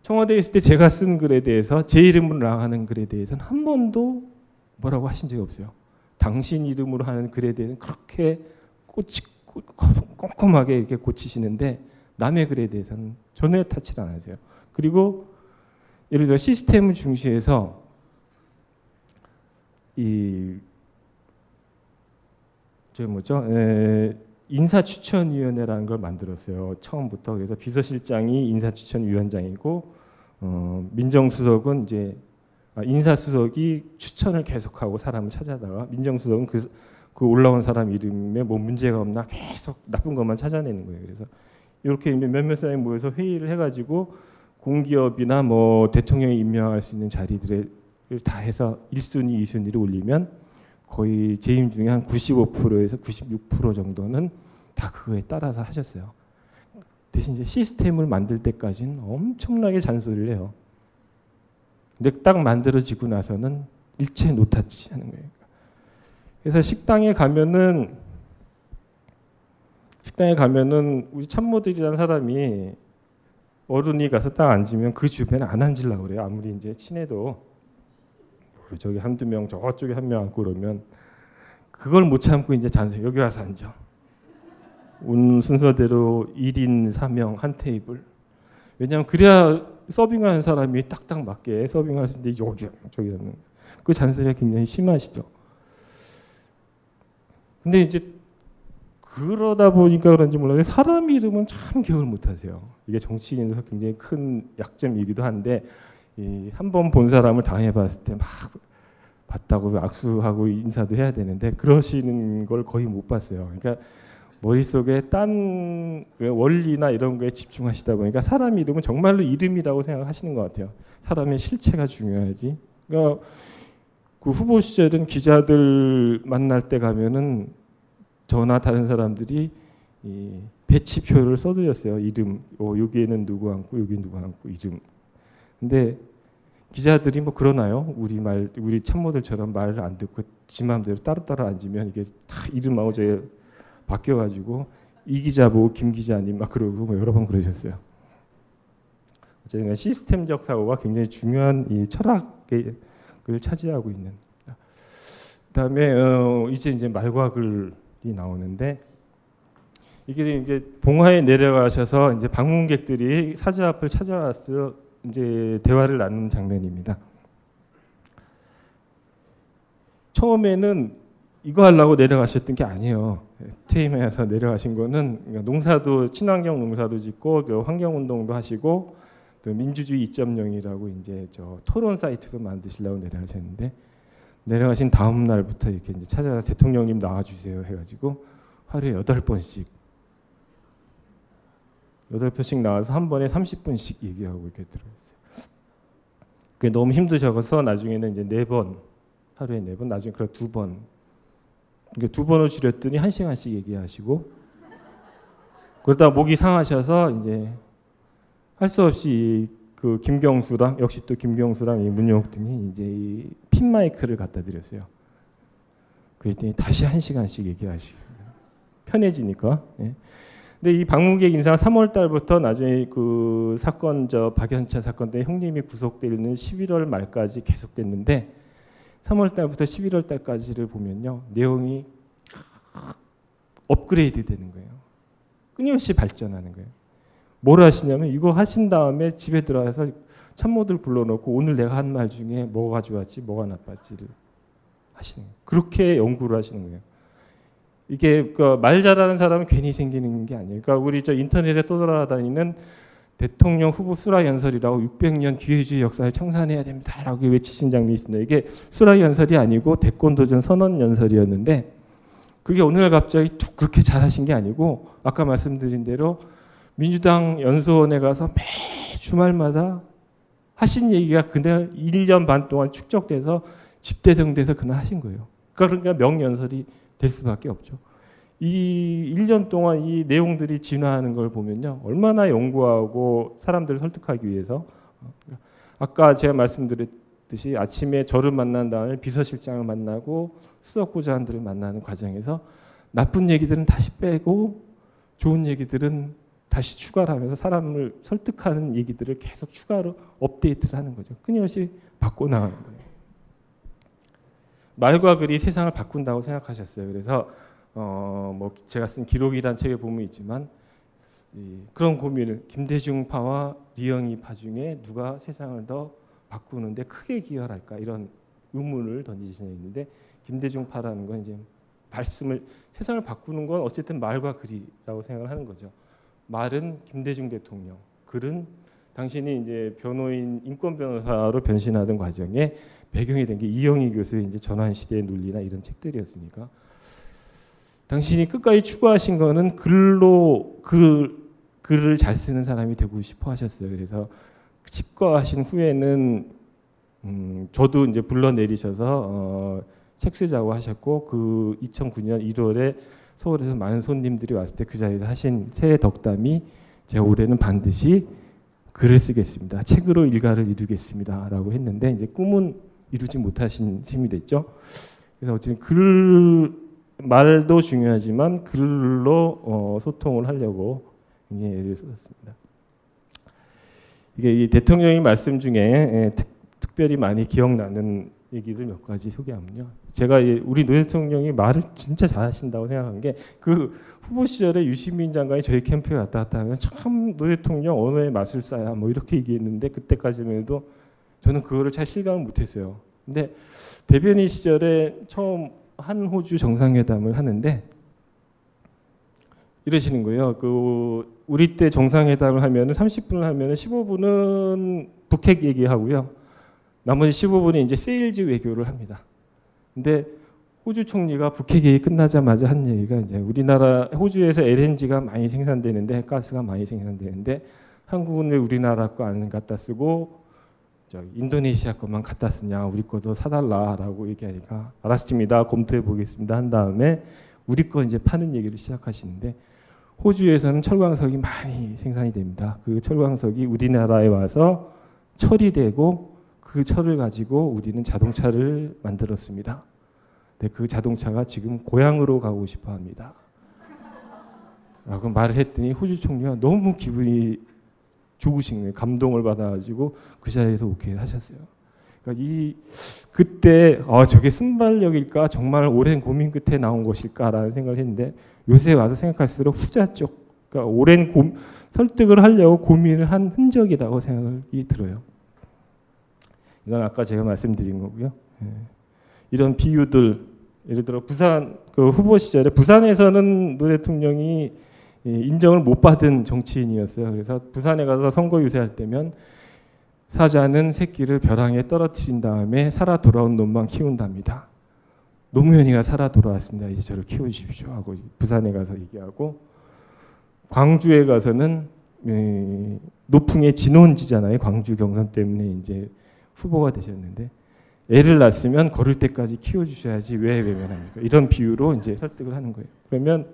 청와대에 있을 때 제가 쓴 글에 대해서 제 이름으로 나가는 글에 대해서는 한 번도 뭐라고 하신 적이 없어요. 당신 이름으로 하는 글에 대해서는 그렇게 꼬치, 꼼꼼하게 이렇게 고치시는데 남의 글에 대해서는 전혀 타치를 안 하세요. 그리고 예를 들어 시스템을 중시해서 이저 뭐죠? 에, 인사추천위원회라는 걸 만들었어요. 처음부터 그래서 비서실장이 인사추천위원장이고 어, 민정수석은 이제 아, 인사수석이 추천을 계속하고 사람을 찾아다가 민정수석은 그, 그 올라온 사람 이름에 뭐 문제가 없나 계속 나쁜 것만 찾아내는 거예요. 그래서 이렇게 몇몇 사람이 모여서 회의를 해가지고 공기업이나 뭐 대통령이 임명할 수 있는 자리들을 다 해서 1순위, 2순위를 올리면 거의 재임 중에 한 95%에서 96% 정도는 다 그거에 따라서 하셨어요. 대신 이제 시스템을 만들 때까지는 엄청나게 잔소리를 해요. 근데 딱 만들어지고 나서는 일체 노타치 하는 거예요. 그래서 식당에 가면은 식당에 가면은 우리 참모들이라는 사람이 어른이 가서 딱 앉으면 그 주변에 안 앉으려고 그래요. 아무리 이제 친해도 저기 한두 명 저쪽에 한 명 앉고 그러면 그걸 못 참고 이제 잔소 여기 와서 앉아. 운 순서대로 1인 3명 한 테이블. 왜냐하면 그래야 서빙하는 사람이 딱딱 맞게 서빙할 수 있는데 여기 저기 하는 그 잔소리가 굉장히 심하시죠. 근데 이제 그러다 보니까 그런지 몰라도 사람 이름은 참 기억을 못하세요. 이게 정치인에서 굉장히 큰 약점이기도 한데 한 번 본 사람을 당해봤을 때 막 봤다고 악수하고 인사도 해야 되는데 그러시는 걸 거의 못 봤어요. 그러니까 머릿속에 딴 원리나 이런 거에 집중하시다 보니까 사람 이름은 정말로 이름이라고 생각하시는 것 같아요. 사람의 실체가 중요하지. 그러니까 그 후보 시절은 기자들 만날 때 가면은 저나 다른 사람들이 이 배치표를 써드렸어요. 이름, 어, 여기에는 누구 앉고 여기 누구 앉고 이름. 근데 기자들이 뭐 그러나요? 우리 말 우리 참모들처럼 말을 안 듣고 지 마음대로 따로따로 앉으면 이게 다 이름하고 저 바뀌어가지고 이 기자 보고 김 기자님 막 그러고 뭐 여러 번 그러셨어요. 어쨌든 시스템적 사고가 굉장히 중요한 이 철학을 차지하고 있는. 그다음에 어 이제 이제 말과 글이 나오는데 이게 이제 봉화에 내려가셔서 이제 방문객들이 사자 앞을 찾아와서 이제 대화를 나누는 장면입니다. 처음에는 이거 하려고 내려가셨던 게 아니에요. 퇴임해서 내려가신 거는 그러니까 농사도 친환경 농사도 짓고 그 환경 운동도 하시고 또 민주주의 2.0이라고 이제 저 토론 사이트도 만드시려고 내려가셨는데 내려가신 다음 날부터 이렇게 이제 찾아서 대통령님 나와주세요 해가지고 하루에 여덟 번씩 여덟 번씩 나와서 한 번에 30분씩 얘기하고 이렇게 들어요. 그게 너무 힘드셔서 나중에는 이제 네 번 하루에 네 번, 나중에 그래 두 번. 그러니까 두 번을 줄였더니 한 시간씩 얘기하시고 그러다 목이 상하셔서 이제 할 수 없이 그 김경수랑 역시 또 김경수랑 이 문용욱 등이 이제 이 핀 마이크를 갖다 드렸어요. 그랬더니 다시 한 시간씩 얘기하시고 편해지니까. 예. 근데 이 방문객 인상 3월 달부터 나중에 그 사건 저 박연차 사건 때 형님이 구속되는 11월 말까지 계속됐는데 3월 달부터 11월 달까지를 보면요. 내용이 업그레이드 되는 거예요. 끊임없이 발전하는 거예요. 뭘 하시냐면 이거 하신 다음에 집에 들어가서 참모들 불러놓고 오늘 내가 한 말 중에 뭐가 좋았지 뭐가 나빴지를 하시는 거예요. 그렇게 연구를 하시는 거예요. 이게 그말 잘하는 사람은 괜히 생기는 게 아니에요. 그러니까 우리 저 인터넷에 떠돌아다니는 대통령 후보 수라 연설이라고 600년 기회주의 역사를 청산해야 됩니다라고 외치신 장면이 있습니다. 이게 수라 연설이 아니고 대권 도전 선언 연설이었는데 그게 오늘 갑자기 툭 그렇게 잘하신 게 아니고 아까 말씀드린 대로 민주당 연수원에 가서 매 주말마다 하신 얘기가 그날 1년 반 동안 축적돼서 집대성돼서 그날 하신 거예요. 그러니까 명연설이 될 수밖에 없죠. 이 1년 동안 이 내용들이 진화하는 걸 보면요. 얼마나 연구하고 사람들을 설득하기 위해서 아까 제가 말씀드렸듯이 아침에 저를 만난 다음에 비서실장을 만나고 수석부장들을 만나는 과정에서 나쁜 얘기들은 다시 빼고 좋은 얘기들은 다시 추가를 하면서 사람을 설득하는 얘기들을 계속 추가로 업데이트를 하는 거죠. 끊임없이 바꿔 나가는 거예요. 말과 글이 세상을 바꾼다고 생각하셨어요. 그래서 어, 뭐 제가 쓴 기록이란 책에 보면 있지만 이, 그런 고민을 김대중파와 리영이파 중에 누가 세상을 더 바꾸는데 크게 기여할까 이런 의문을 던지시는 있는데 김대중파라는 건 이제 말씀을 세상을 바꾸는 건 어쨌든 말과 글이라고 생각을 하는 거죠. 말은 김대중 대통령, 글은 당신이 이제 변호인 인권 변호사로 변신하던 과정에 배경이 된 게 이영희 교수의 이제 전환 시대의 논리나 이런 책들이었으니까 당신이 끝까지 추구하신 거는 글로 글 글을 잘 쓰는 사람이 되고 싶어 하셨어요. 그래서 집과하신 후에는 음, 저도 이제 불러 내리셔서 어, 책 쓰자고 하셨고 그 2009년 1월에 서울에서 많은 손님들이 왔을 때 그 자리에서 하신 새 덕담이 제가 올해는 반드시 글을 쓰겠습니다. 책으로 일가를 이루겠습니다 라고 했는데 이제 꿈은 이루지 못하신 셈이 됐죠. 그래서 어쨌든 글 말도 중요하지만 글로 어, 소통을 하려고 굉장히 애를 썼습니다. 이게 이 대통령이 말씀 중에 예, 특, 특별히 많이 기억나는 얘기들 몇 가지 소개하면요. 제가 우리 노 대통령이 말을 진짜 잘하신다고 생각한 게 그 후보 시절에 유시민 장관이 저희 캠프에 왔다 갔다 하면 참 노 대통령 언어의 마술사야 뭐 이렇게 얘기했는데 그때까지만 해도 저는 그거를 잘 실감을 못했어요. 근데 대변인 시절에 처음 한 호주 정상회담을 하는데 이러시는 거예요. 그 우리 때 정상회담을 하면은 30분을 하면은 15분은 북핵 얘기하고요. 나머지 15분이 이제 세일즈 외교를 합니다. 근데 호주 총리가 북핵 얘기 끝나자마자 한 얘기가 이제 우리나라 호주에서 LNG가 많이 생산되는데 가스가 많이 생산되는데 한국은 왜 우리나라 거 안 갖다 쓰고 저 인도네시아 것만 갖다 쓰냐 우리 것도 사달라라고 얘기하니까 알았습니다 검토해 보겠습니다 한 다음에 우리 거 이제 파는 얘기를 시작하시는데 호주에서는 철광석이 많이 생산이 됩니다. 그 철광석이 우리나라에 와서 처리되고 그 철을 가지고 우리는 자동차를 만들었습니다. 네, 그 자동차가 지금 고향으로 가고 싶어 합니다. 라고 말을 했더니 호주 총리가 너무 기분이 좋으신 거예요. 감동을 받아가지고 그 자리에서 오케이 하셨어요. 그러니까 이 그때 어, 저게 순발력일까 정말 오랜 고민 끝에 나온 것일까라는 생각을 했는데 요새 와서 생각할수록 후자 쪽, 그러니까 오랜 고, 설득을 하려고 고민을 한 흔적이라고 생각이 들어요. 이건 아까 제가 말씀드린 거고요. 예. 이런 비유들 예를 들어 부산 그 후보 시절에 부산에서는 노 대통령이 인정을 못 받은 정치인이었어요. 그래서 부산에 가서 선거 유세할 때면 사자는 새끼를 벼랑에 떨어뜨린 다음에 살아 돌아온 놈만 키운답니다. 노무현이가 살아 돌아왔습니다. 이제 저를 키워주십시오 하고 부산에 가서 얘기하고 광주에 가서는 노풍의 진원지잖아요. 광주 경선 때문에 이제 후보가 되셨는데 애를 낳았으면 걸을 때까지 키워주셔야지 왜 외면합니까? 이런 비유로 이제 설득을 하는 거예요. 그러면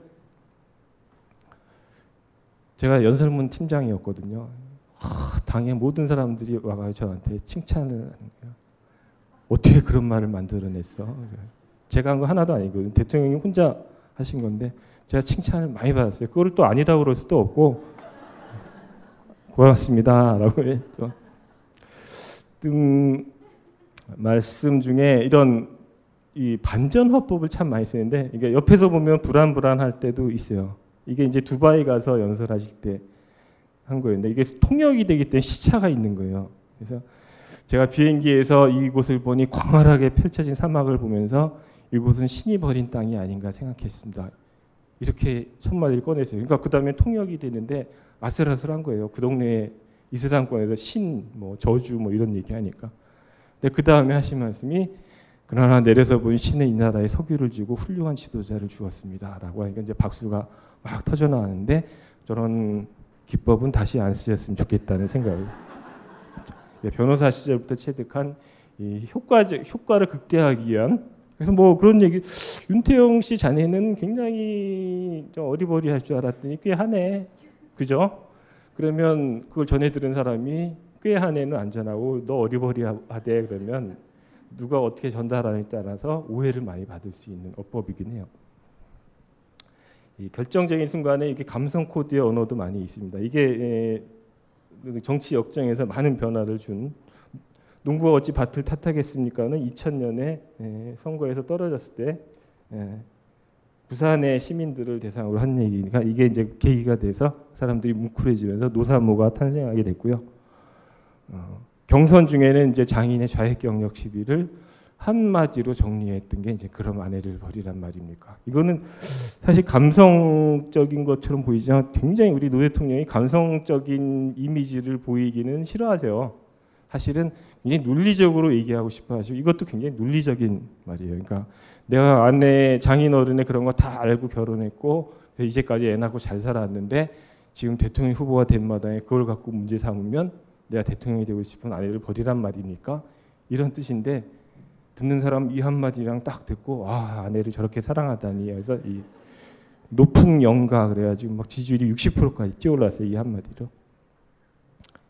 제가 연설문 팀장이었거든요. 하, 당의 모든 사람들이 와가 저한테 칭찬을 하는 거예요. 어떻게 그런 말을 만들어냈어? 제가 한 거 하나도 아니거든요. 대통령이 혼자 하신 건데 제가 칭찬을 많이 받았어요. 그걸 또 아니다 그럴 수도 없고 고맙습니다라고 했죠. 등 말씀 중에 이런 이 반전 화법을 참 많이 쓰는데 이게 옆에서 보면 불안불안할 때도 있어요. 이게 이제 두바이 가서 연설하실 때 한. 근데 이게 통역이 되기 때문에 시차가 있는 거예요. 그래서 제가 비행기에서 이곳을 보니 광활하게 펼쳐진 사막을 보면서 이곳은 신이 버린 땅이 아닌가 생각했습니다. 이렇게 첫 마디를 꺼냈어요. 그러니까 그 다음에 통역이 되는데 아슬아슬한 거예요. 그 동네에 이슬람권에서 신, 뭐 저주 뭐 이런 얘기하니까. 근데 그 다음에 하신 말씀이 그러나 내려서 본 신은 이 나라에 석유를 주고 훌륭한 지도자를 주었습니다라고 하니까 이제 박수가 막 터져 나왔는데 저런 기법은 다시 안 쓰셨으면 좋겠다는 생각을 예, 변호사 시절부터 체득한 이 효과적 효과를 극대화하기 위한 그래서 뭐 그런 얘기 윤태영 씨 자네는 굉장히 좀 어리버리할 줄 알았더니 꽤 하네 그죠? 그러면 그걸 전해 들은 사람이 꽤 한 해는 안전하고 너 어리버리하대 그러면 누가 어떻게 전달하느냐에 따라서 오해를 많이 받을 수 있는 어법이긴 해요. 이 결정적인 순간에 이게 감성 코드의 언어도 많이 있습니다. 이게 정치 역정에서 많은 변화를 준 농부가 어찌 밭을 탓하겠습니까는 2000년에 선거에서 떨어졌을 때 부산의 시민들을 대상으로 한 얘기니까 이게 이제 계기가 돼서 사람들이 뭉클해지면서 노사모가 탄생하게 됐고요. 어, 경선 중에는 이제 장인의 좌익 경력 시비를 한마디로 정리했던 게 이제 그럼 아내를 버리란 말입니까? 이거는 사실 감성적인 것처럼 보이지만 굉장히 우리 노 대통령이 감성적인 이미지를 보이기는 싫어하세요. 사실은 굉장히 논리적으로 얘기하고 싶어 하시고 이것도 굉장히 논리적인 말이에요. 그러니까 내가 아내 장인 어른의 그런 거 다 알고 결혼했고 이제까지 애 낳고 잘 살았는데 지금 대통령 후보가 된 마당에 그걸 갖고 문제 삼으면 내가 대통령이 되고 싶은 아내를 버리란 말이니까? 이런 뜻인데 듣는 사람 이 한마디랑 딱 듣고 아 아내를 저렇게 사랑하다니 해서 이 높은 영가 그래가지고 막 지지율이 60%까지 뛰어올랐어요 이 한마디로.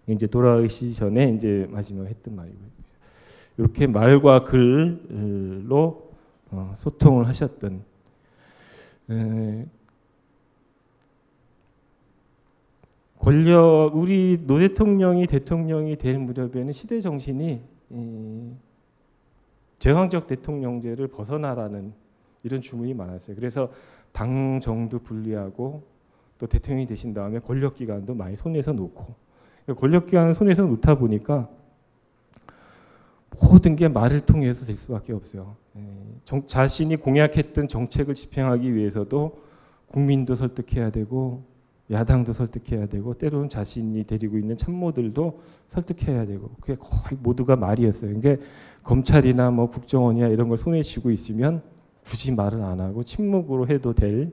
이제 돌아가시 전에 이제 마지막 했던 말이고요 이렇게 말과 글로 어, 소통을 하셨던 권력 우리 노 대통령이 대통령이 될 무렵에는 시대 정신이 이, 제왕적 대통령제를 벗어나라는 이런 주문이 많았어요. 그래서 당 정도 분리하고 또 대통령이 되신 다음에 권력 기관도 많이 손에서 놓고 그러니까 권력 기관을 손에서 놓다 보니까 모든 게 말을 통해서 될 수밖에 없어요. 예, 정, 자신이 공약했던 정책을 집행하기 위해서도 국민도 설득해야 되고 야당도 설득해야 되고 때로는 자신이 데리고 있는 참모들도 설득해야 되고 그게 거의 모두가 말이었어요. 그게 검찰이나 뭐 국정원이나 이런 걸 손에 쥐고 있으면 굳이 말을 안 하고 침묵으로 해도 될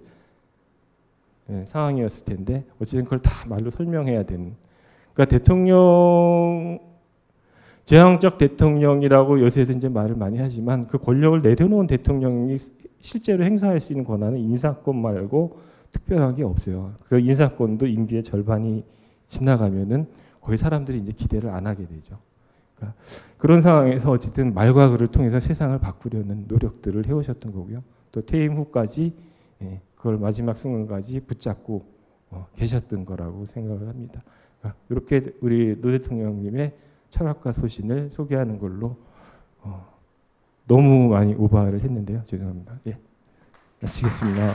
예, 상황이었을 텐데 어쨌든 그걸 다 말로 설명해야 되는. 그러니까 대통령 제왕적 대통령이라고 요새서 이제 말을 많이 하지만 그 권력을 내려놓은 대통령이 실제로 행사할 수 있는 권한은 인사권 말고 특별한 게 없어요. 그래서 인사권도 임기의 절반이 지나가면은 거의 사람들이 이제 기대를 안 하게 되죠. 그러니까 그런 상황에서 어쨌든 말과 글을 통해서 세상을 바꾸려는 노력들을 해오셨던 거고요. 또 퇴임 후까지 예, 그걸 마지막 순간까지 붙잡고 어, 계셨던 거라고 생각을 합니다. 그러니까 이렇게 우리 노 대통령님의 철학과 소신을 소개하는 걸로 어, 너무 많이 오버를 했는데요. 죄송합니다. 예, 마치겠습니다.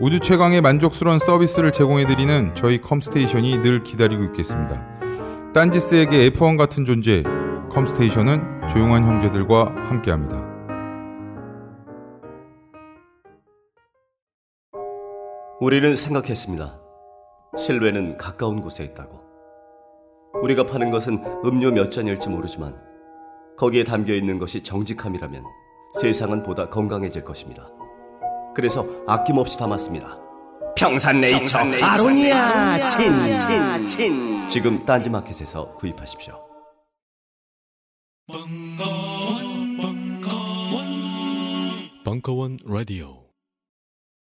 우주 최강의 만족스러운 서비스를 제공해 드리는 저희 컴스테이션이 늘 기다리고 있겠습니다. 딴지스에게 F1 같은 존재 컴스테이션은 조용한 형제들과 함께합니다. 우리는 생각했습니다. 실외는 가까운 곳에 있다고. 우리가 파는 것은 음료 몇 잔일지 모르지만 거기에 담겨 있는 것이 정직함이라면 세상은 보다 건강해질 것입니다. 그래서 아낌없이 담았습니다. 평산네이처, 평산네이처 아로니아 친, 친, 친. 지금 딴지마켓에서 구입하십시오. 벙커원 라디오